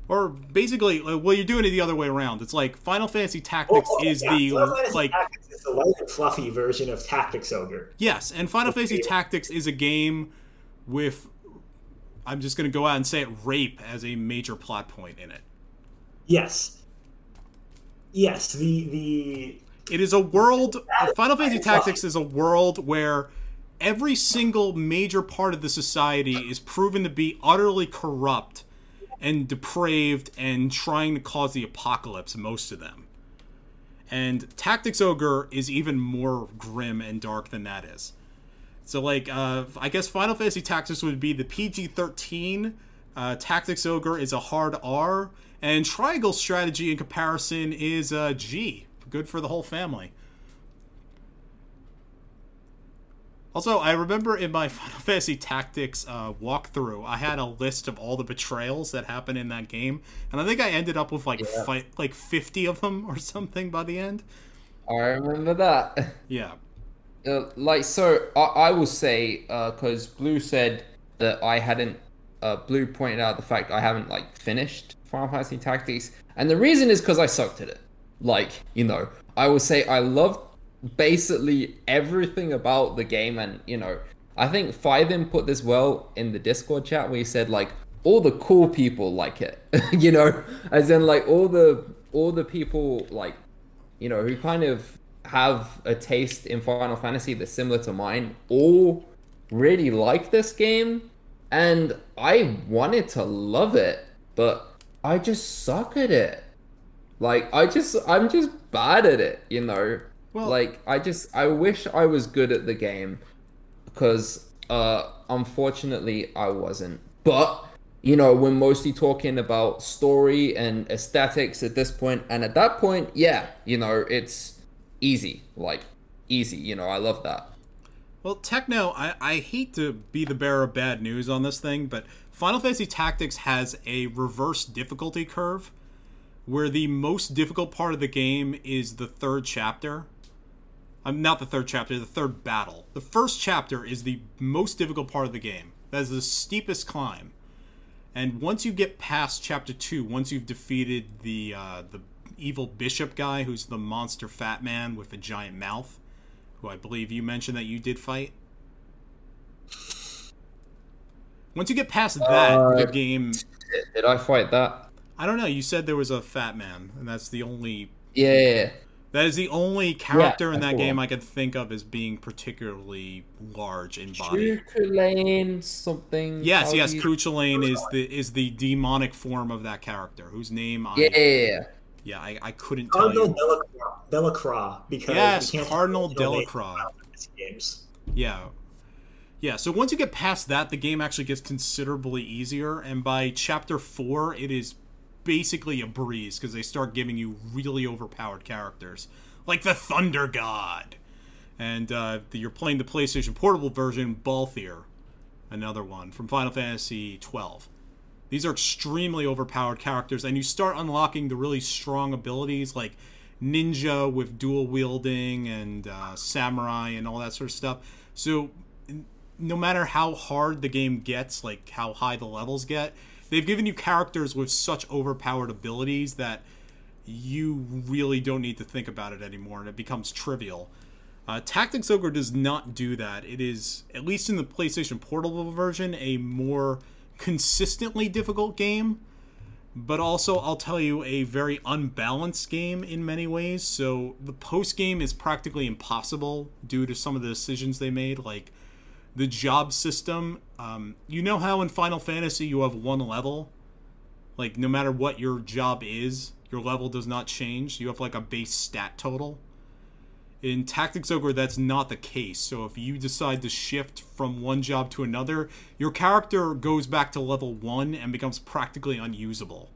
or basically like, well you're doing it the other way around it's like final fantasy tactics Well, is yeah, the like Tactics is the light and fluffy version of Tactics Ogre. yes and final fantasy tactics is a game with i'm just going to go out and say it rape as a major plot point in it Yes. Yes, the the It is a world. Final Fantasy Tactics is a world where every single major part of the society is proven to be utterly corrupt and depraved and trying to cause the apocalypse. Most of them, And Tactics Ogre is even more grim and dark than that is. So, like, uh, I guess Final Fantasy Tactics would be the PG 13. Uh, Tactics Ogre is a hard R. And Triangle Strategy, in comparison, is a G. Good for the whole family. Also, I remember in my [LAUGHS] Final Fantasy Tactics uh, walkthrough, I had a list of all the betrayals that happened in that game, and I think I ended up with like Yeah. fi- like fifty of them or something by the end. I remember that. [LAUGHS] Yeah, Uh, like so, I, I will say because Blue said that I hadn't. Uh, Blue pointed out the fact I haven't like finished Final Fantasy Tactics, and the reason is because I sucked at it. Like you know, I will say I loved basically everything about the game, and you know, I think Fivin put this well in the Discord chat where he said like all the cool people like it, [LAUGHS] you know, as in like all the all the people like you know, who kind of have a taste in Final Fantasy that's similar to mine, all really like this game. And I wanted to love it, but I just suck at it. Like, I just, I'm just bad at it, you know? Well- like, I just, I wish I was good at the game because, uh, unfortunately, I wasn't. But, you know, we're mostly talking about story and aesthetics at this point, and at that point, yeah, you know, it's easy, like easy. You know, I love that. Well, Techno, I, I hate to be the bearer of bad news on this thing, but Final Fantasy Tactics has a reverse difficulty curve where the most difficult part of the game is the third chapter. I'm not the third chapter, the third battle. The first chapter is the most difficult part of the game. That is the steepest climb. And once you get past chapter two, once you've defeated the uh, the evil bishop guy, who's the monster fat man with a giant mouth, who I believe you mentioned that you did fight. Once you get past that, Uh, the game. Did, did I fight that? I don't know. You said there was a fat man, and that's the only. Yeah. That is the only character in that the game. I could think of as being particularly large in body. Lane something. Yes, yes. do is the is the demonic form of that character, whose name I Yeah. yeah I, I couldn't tell Cardinal you. Delacroix, Delacroix because Yes, Cardinal Delacroix. Games. Yeah. Yeah, so once you get past that, the game actually gets considerably easier, and by chapter 4, it is basically a breeze because they start giving you really overpowered characters, like the Thunder God. And uh, the, you're playing the PlayStation Portable version, Balthier, another one from Final Fantasy 12. These are extremely overpowered characters, and you start unlocking the really strong abilities like ninja with dual wielding and uh, samurai and all that sort of stuff. So, no matter how hard the game gets, like how high the levels get, they've given you characters with such overpowered abilities that you really don't need to think about it anymore, and it becomes trivial. Uh, Tactics Ogre does not do that. It is, at least in the PlayStation Portable version, a more consistently difficult game, but also, I'll tell you, a very unbalanced game in many ways. So the post game is practically impossible due to some of the decisions they made, like the job system. Um, you know how in Final Fantasy you have one level? Like, no matter what your job is, your level does not change. You have like a base stat total. In Tactics Ogre, that's not the case. So if you decide to shift from one job to another, your character goes back to level 1 and becomes practically unusable.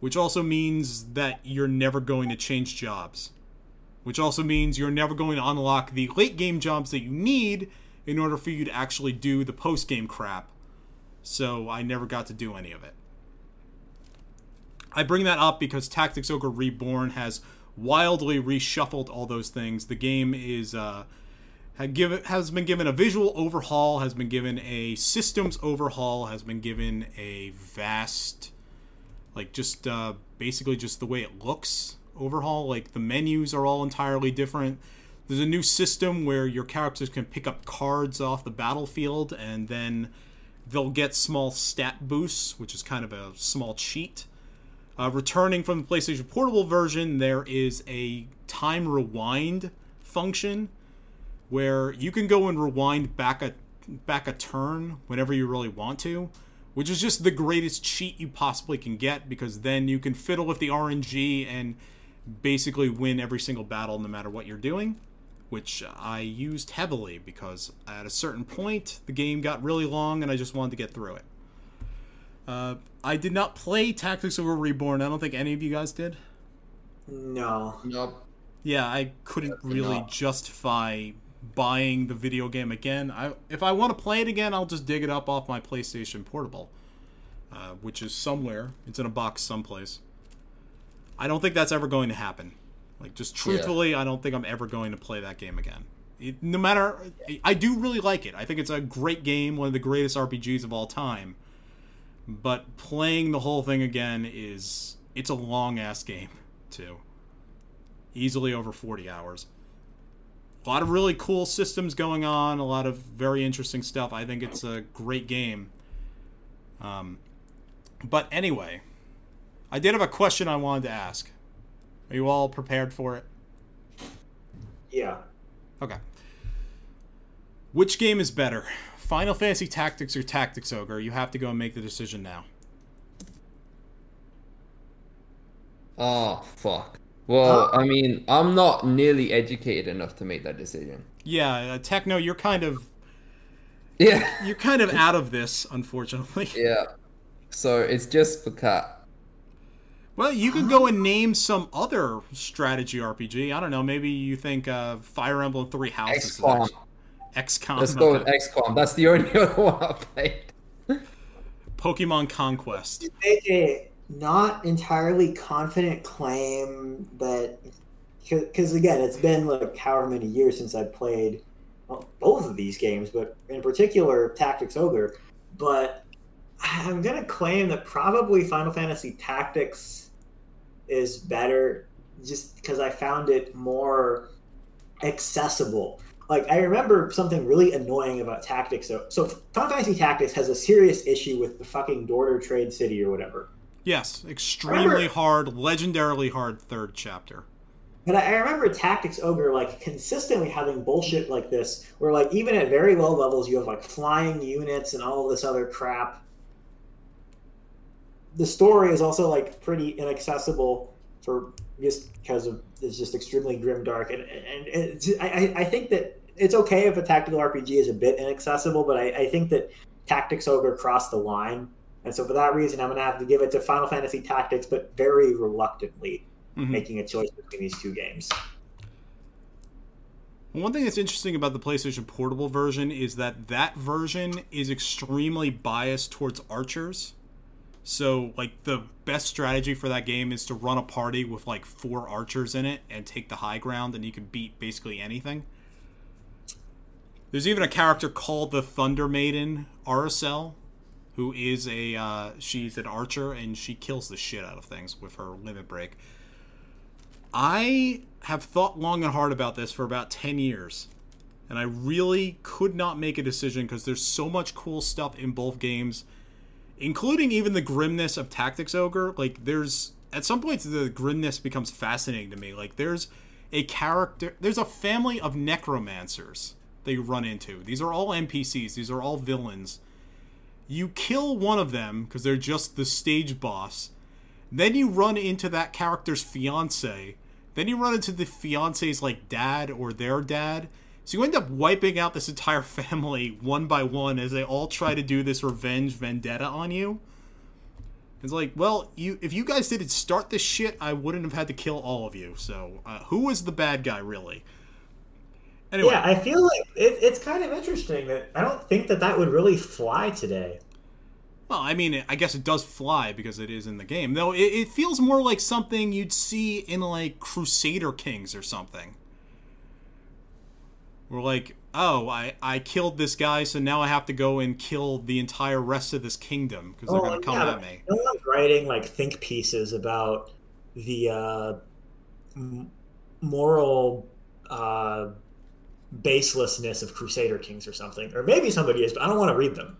Which also means that you're never going to change jobs. Which also means you're never going to unlock the late game jobs that you need in order for you to actually do the post game crap. So I never got to do any of it. I bring that up because Tactics Ogre Reborn has wildly reshuffled all those things. The game is uh, given has been given a visual overhaul, has been given a systems overhaul, has been given a vast, like just uh, basically just the way it looks overhaul. Like the menus are all entirely different. There's a new system where your characters can pick up cards off the battlefield and then they'll get small stat boosts, which is kind of a small cheat. Uh, returning from the PlayStation Portable version, there is a time rewind function where you can go and rewind back a back a turn whenever you really want to, which is just the greatest cheat you possibly can get because then you can fiddle with the RNG and basically win every single battle no matter what you're doing, which I used heavily because at a certain point the game got really long and I just wanted to get through it. Uh, I did not play Tactics Ogre Reborn. I don't think any of you guys did. No. Nope. Yeah, I couldn't Definitely really not. justify buying the video game again. I if I want to play it again, I'll just dig it up off my PlayStation Portable, uh, which is somewhere. It's in a box someplace. I don't think that's ever going to happen. Like, just truthfully, I don't think I'm ever going to play that game again. It, no matter, I do really like it. I think it's a great game, one of the greatest RPGs of all time. But playing the whole thing again is it's a long ass game too easily over 40 hours. A lot of really cool systems going on, a lot of very interesting stuff. I think it's a great game. Um, but anyway, I did have a question I wanted to ask. Are you all prepared for it? Yeah. Okay. Which game is better? Final Fantasy Tactics or Tactics Ogre? You have to go and make the decision now. Oh fuck. Well, I mean, I'm not nearly educated enough to make that decision. Yeah, uh, Techno, you're kind of Yeah. you're kind of [LAUGHS] out of this, unfortunately. Yeah. So it's just for cat. Well, you could go and name some other strategy RPG. I don't know. Maybe you think uh, Fire Emblem Three Houses. XCOM. XCOM. Let's go with. XCOM. That's the only [LAUGHS] other one I played. Pokemon Conquest. make a not entirely confident claim that because again it's been like however many years since i played well, both of these games but in particular tactics ogre but i'm going to claim that probably final fantasy tactics is better just because i found it more accessible like i remember something really annoying about tactics so, so final fantasy tactics has a serious issue with the fucking dorter trade city or whatever Yes, extremely Remember- hard, legendarily hard third chapter. But I I remember Tactics Ogre like consistently having bullshit like this, where like even at very low levels you have like flying units and all of this other crap. The story is also like pretty inaccessible for just because of it's just extremely grim dark, and and it's, I I- think that it's okay if a tactical RPG is a bit inaccessible, but I, I think that Tactics Ogre crossed the line, and so for that reason I'm gonna have to give it to Final Fantasy Tactics, but very reluctantly Mhm. making a choice between these two games. One thing that's interesting about the PlayStation Portable version is that that version is extremely biased towards archers. So, like, the best strategy for that game is to run a party with like four archers in it and take the high ground, and you can beat basically anything. There's even a character called the Thunder Maiden, Arycelle, who is a uh, she's an archer and she kills the shit out of things with her limit break. I have thought long and hard about this for about 10 years. And I really could not make a decision because there's so much cool stuff in both games, including even the grimness of Tactics Ogre. Like, there's at some points the grimness becomes fascinating to me. Like, there's a character, there's a family of necromancers they run into. These are all NPCs, these are all villains. You kill one of them because they're just the stage boss. Then you run into that character's fiance. Then you run into the fiance's like dad or their dad. So you end up wiping out this entire [LAUGHS] family one by one as they all try to do this revenge vendetta on you. It's like, well, you if you guys didn't start this shit, I wouldn't have had to kill all of you. So, uh, who was the bad guy really? Anyway, Yeah, I feel like it, it's kind of interesting that I don't think that that would really fly today. Well, I mean, I guess it does fly because it is in the game. Though it, it feels more like something you'd see in like Crusader Kings or something. We're like, oh, I, I killed this guy, so now I have to go and kill the entire rest of this kingdom because they're going to come Oh, yeah, at me. No one's writing like think pieces about the uh, m- moral uh, baselessness of Crusader Kings or something, or maybe somebody is, but I don't want to read them.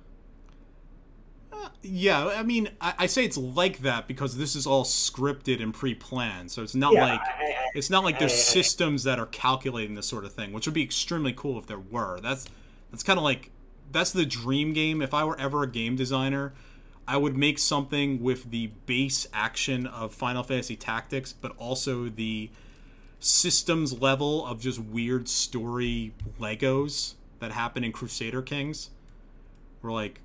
Yeah, I mean, I, I say it's like that because this is all scripted and pre-planned, so it's not Yeah, like I- I- it's not like there's systems that are calculating this sort of thing, which would be extremely cool if there were. That's that's kind of like that's the dream game. If I were ever a game designer, I would make something with the base action of Final Fantasy Tactics, but also the systems level of just weird story Legos that happen in Crusader Kings. We're like,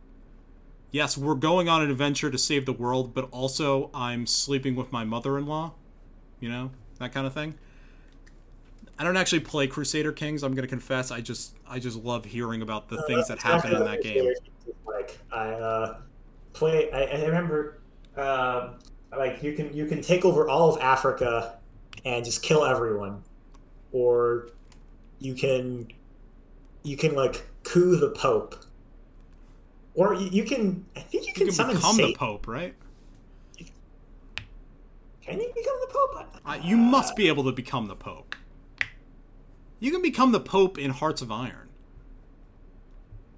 yes, we're going on an adventure to save the world, but also I'm sleeping with my mother in law. You know, that kind of thing. I don't actually play Crusader Kings. I'm gonna confess. I just I just love hearing about the things that happen in that game. Like I uh, play. I, I remember, uh, like you can you can take over all of Africa and just kill everyone, or you can you can like coup the Pope, or you, you can I think you can, You can summon become Satan. the Pope, right? Can you become the Pope? Uh, you must be able to become the Pope. You can become the Pope in Hearts of Iron.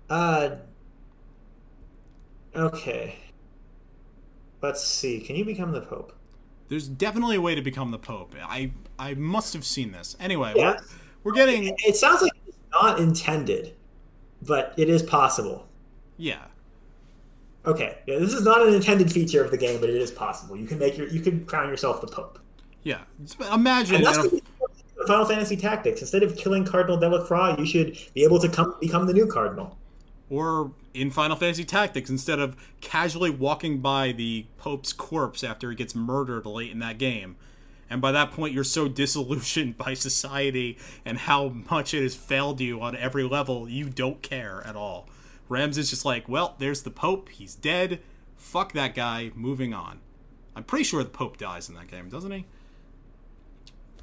Uh. Okay. Let's see. Can you become the Pope? There's definitely a way to become the Pope. I I must have seen this. Anyway, Yeah. we're, we're getting It sounds like it's not intended, but it is possible. Yeah. Okay, yeah, this is not an intended feature of the game, but it is possible. You can make your, you can crown yourself the Pope. Yeah. Imagine And that's in a- the Final Fantasy Tactics. Instead of killing Cardinal Delacroix, you should be able to come become the new Cardinal. or in Final Fantasy Tactics, instead of casually walking by the Pope's corpse after he gets murdered late in that game. And by that point, you're so [LAUGHS] disillusioned by society and how much it has failed you on every level, you don't care at all. Ramza is just like, well, there's the Pope. He's dead. Fuck that guy. Moving on. I'm pretty sure the Pope dies in that game, doesn't he?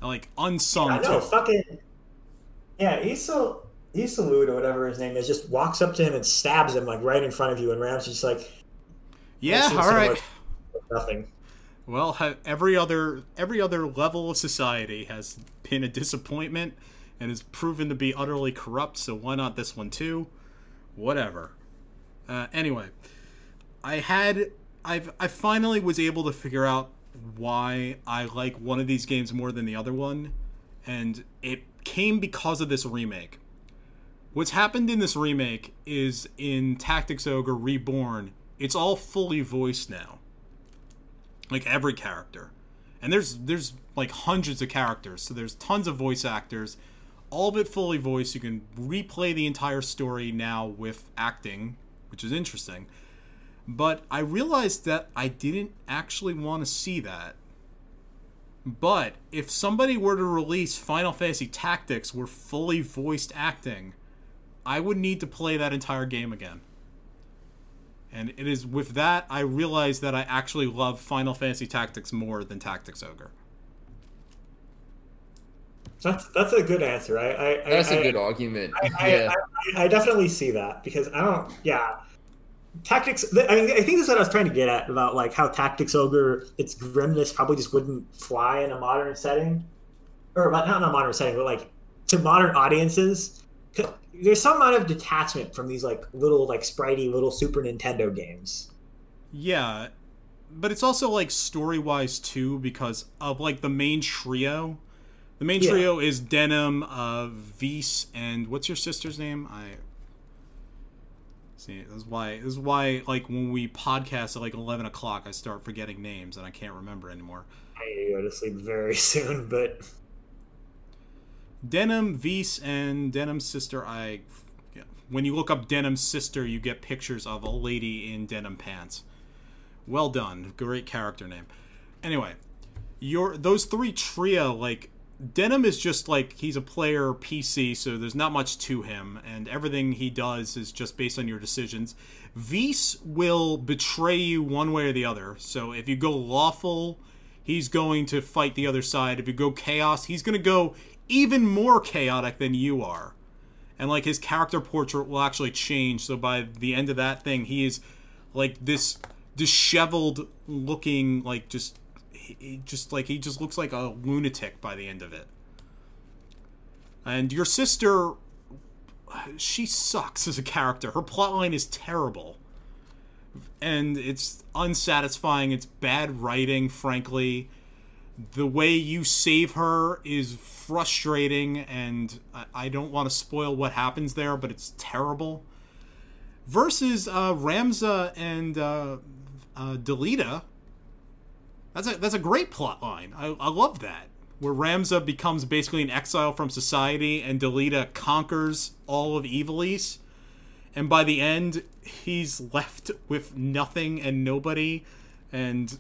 Like, unsung, I know, too. fucking yeah. Issa Isalud or whatever his name is just walks up to him and stabs him like right in front of you, and Ramza is just like Yeah, all so right. nothing. Well, every other every other level of society has been a disappointment and has proven to be utterly corrupt. So why not this one too? Whatever. Uh, anyway, I had I've I finally was able to figure out why I like one of these games more than the other one, and it came because of this remake. What's happened in this remake is in Tactics Ogre Reborn, it's all fully voiced now like every character and there's there's like hundreds of characters so there's tons of voice actors all of it fully voiced. You can replay the entire story now with acting which is interesting. But i realized that i didn't actually want to see that. But if somebody were to release final fantasy tactics where fully voiced acting i would need to play that entire game again. And it is with that I realized that I actually love Final Fantasy Tactics more than Tactics Ogre. That's that's a good answer. I, I I- That's a I- good argument. I, yeah. I, I definitely see that because I don't. Yeah, tactics. I mean, I think that's what I was trying to get at about like how tactics ogre its grimness probably just wouldn't fly in a modern setting, or not in a modern setting, but like to modern audiences. There's some amount of detachment from these like little like spritey little Super Nintendo games. Yeah, but it's also like story wise too because of like the main trio. The main Yeah. trio is Denim, uh, Vyce, and what's your sister's name? I see. This is why. This is why. Like when we podcast at like eleven o'clock, I start forgetting names and I can't remember anymore. I need to go to sleep very [LAUGHS] soon, but Denim, Vyce, and Denim's sister. I, yeah. when you look up Denim's sister, you get pictures of a lady in denim pants. Well done, great character name. Anyway, your those three trio like Denim is just like he's a player PC, so there's not much to him, and everything he does is just based on your decisions. Vyce will betray you one way or the other. So if you go lawful, he's going to fight the other side. If you go chaos, he's going to go even more chaotic than you are. And like his character portrait will actually change. So by the end of that thing, he is like this disheveled looking, like just he, just like he just looks like a lunatic by the end of it. And your sister, she sucks as a character. Her plotline is terrible. And it's unsatisfying. It's bad writing, frankly the way you save her is frustrating and I, I don't want to spoil what happens there but it's terrible versus uh, ramza and uh, uh, Delita. That's a that's a great plot line. I, I love that. Where Ramza becomes basically an exile from society, and Delita conquers all of Ivalice, and by the end, he's left with nothing and nobody, and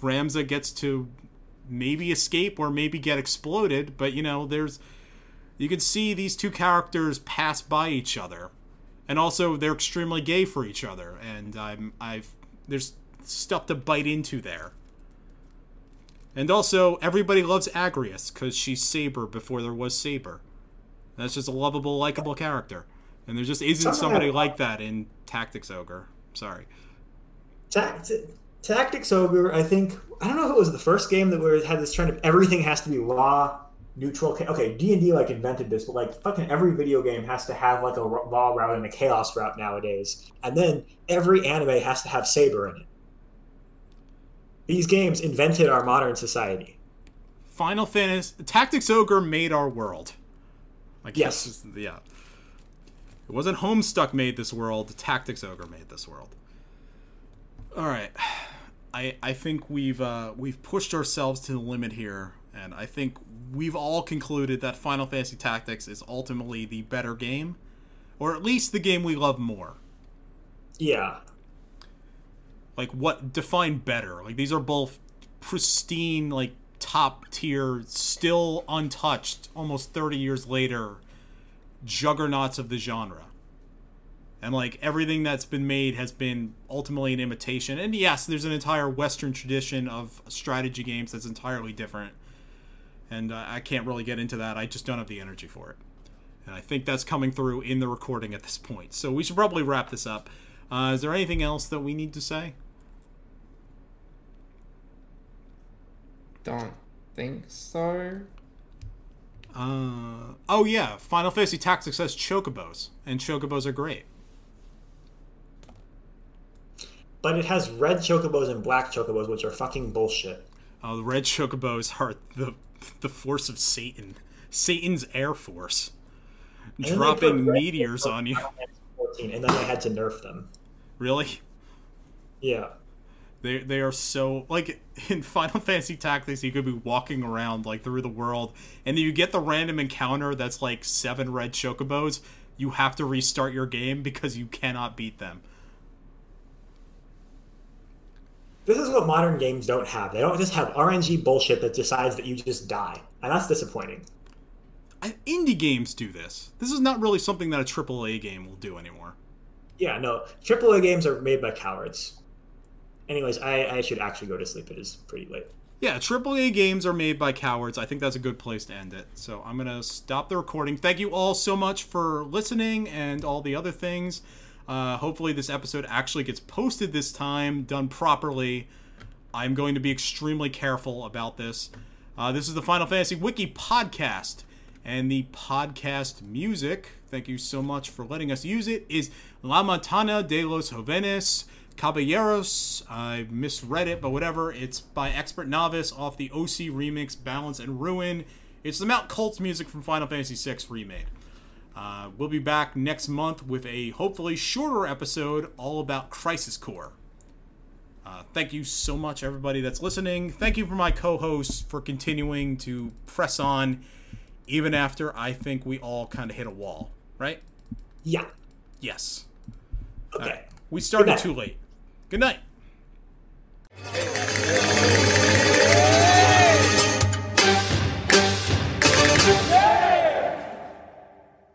Ramza gets to maybe escape or maybe get exploded. But you know, there's you can see these two characters pass by each other, and also they're extremely gay for each other. And I'm I've there's stuff to bite into there. And also, everybody loves Agrias because she's Saber before there was Saber. That's just a lovable, likable character. And there just isn't somebody like that in Tactics Ogre. Sorry. Tact- Tactics Ogre, I think I don't know if it was the first game that we had this trend of everything has to be law neutral. Okay, D and D like invented this, but like fucking every video game has to have like a law route and a chaos route nowadays. And then every anime has to have saber in it. These games invented our modern society. Final Fantasy Tactics Ogre made our world. Guess Yes. yeah. It wasn't Homestuck made this world, Tactics Ogre made this world. All right. I I think we've uh, we've pushed ourselves to the limit here, and I think we've all concluded that Final Fantasy Tactics is ultimately the better game, or at least the game we love more. Yeah, Like what define better? Like these are both pristine, like top tier, still untouched, almost thirty years later, juggernauts of the genre. And like everything that's been made has been ultimately an imitation. And yes, there's an entire Western tradition of strategy games that's entirely different. And uh, I can't really get into that. I just don't have the energy for it. And I think that's coming through in the recording at this point. So we should probably wrap this up. Uh, is there anything else that we need to say? Don't think so. Uh, oh yeah, Final Fantasy Tactics has chocobos, and chocobos are great. but it has red chocobos and black chocobos, which are fucking bullshit. Oh, the red chocobos are the the force of Satan, Satan's air force, And dropping meteors on you. in 14, and then I had to nerf them. Really? Yeah. They they are so like [LAUGHS] in Final Fantasy Tactics, you could be walking around like through the world, and then you get the random encounter that's like seven red chocobos. You have to restart your game because you cannot beat them. This is what modern games don't have. They don't just have RNG bullshit that decides that you just die. And that's disappointing. I, indie games do this. This is not really something that a AAA game will do anymore. Yeah, no. AAA games are made by cowards. Anyways, I, I should actually go to sleep. It is pretty late. Yeah, AAA games are made by cowards. I think that's a good place to end it. So I'm going to stop the recording. Thank you all so much for listening and all the other things. Uh, hopefully, this episode actually gets posted this time, done properly. I'm going to be extremely careful about this. Uh, this is the Final Fantasy Wiki podcast, and the podcast music, thank you so much for letting us use it, is La Matana de los Jovenes Caballeros. I misread it, but whatever. It's by XPRTNovice off the OC remix Balance and Ruin. It's the Mount Koltz music from Final Fantasy VI remade. Uh, we'll be back next month with a hopefully shorter episode all about Crisis Core. Uh, thank you so much, everybody that's listening. Thank you for my co hosts for continuing to press on, even after I think we all kind of hit a wall, right? Yeah. Yes. Okay. We started too late. Good night.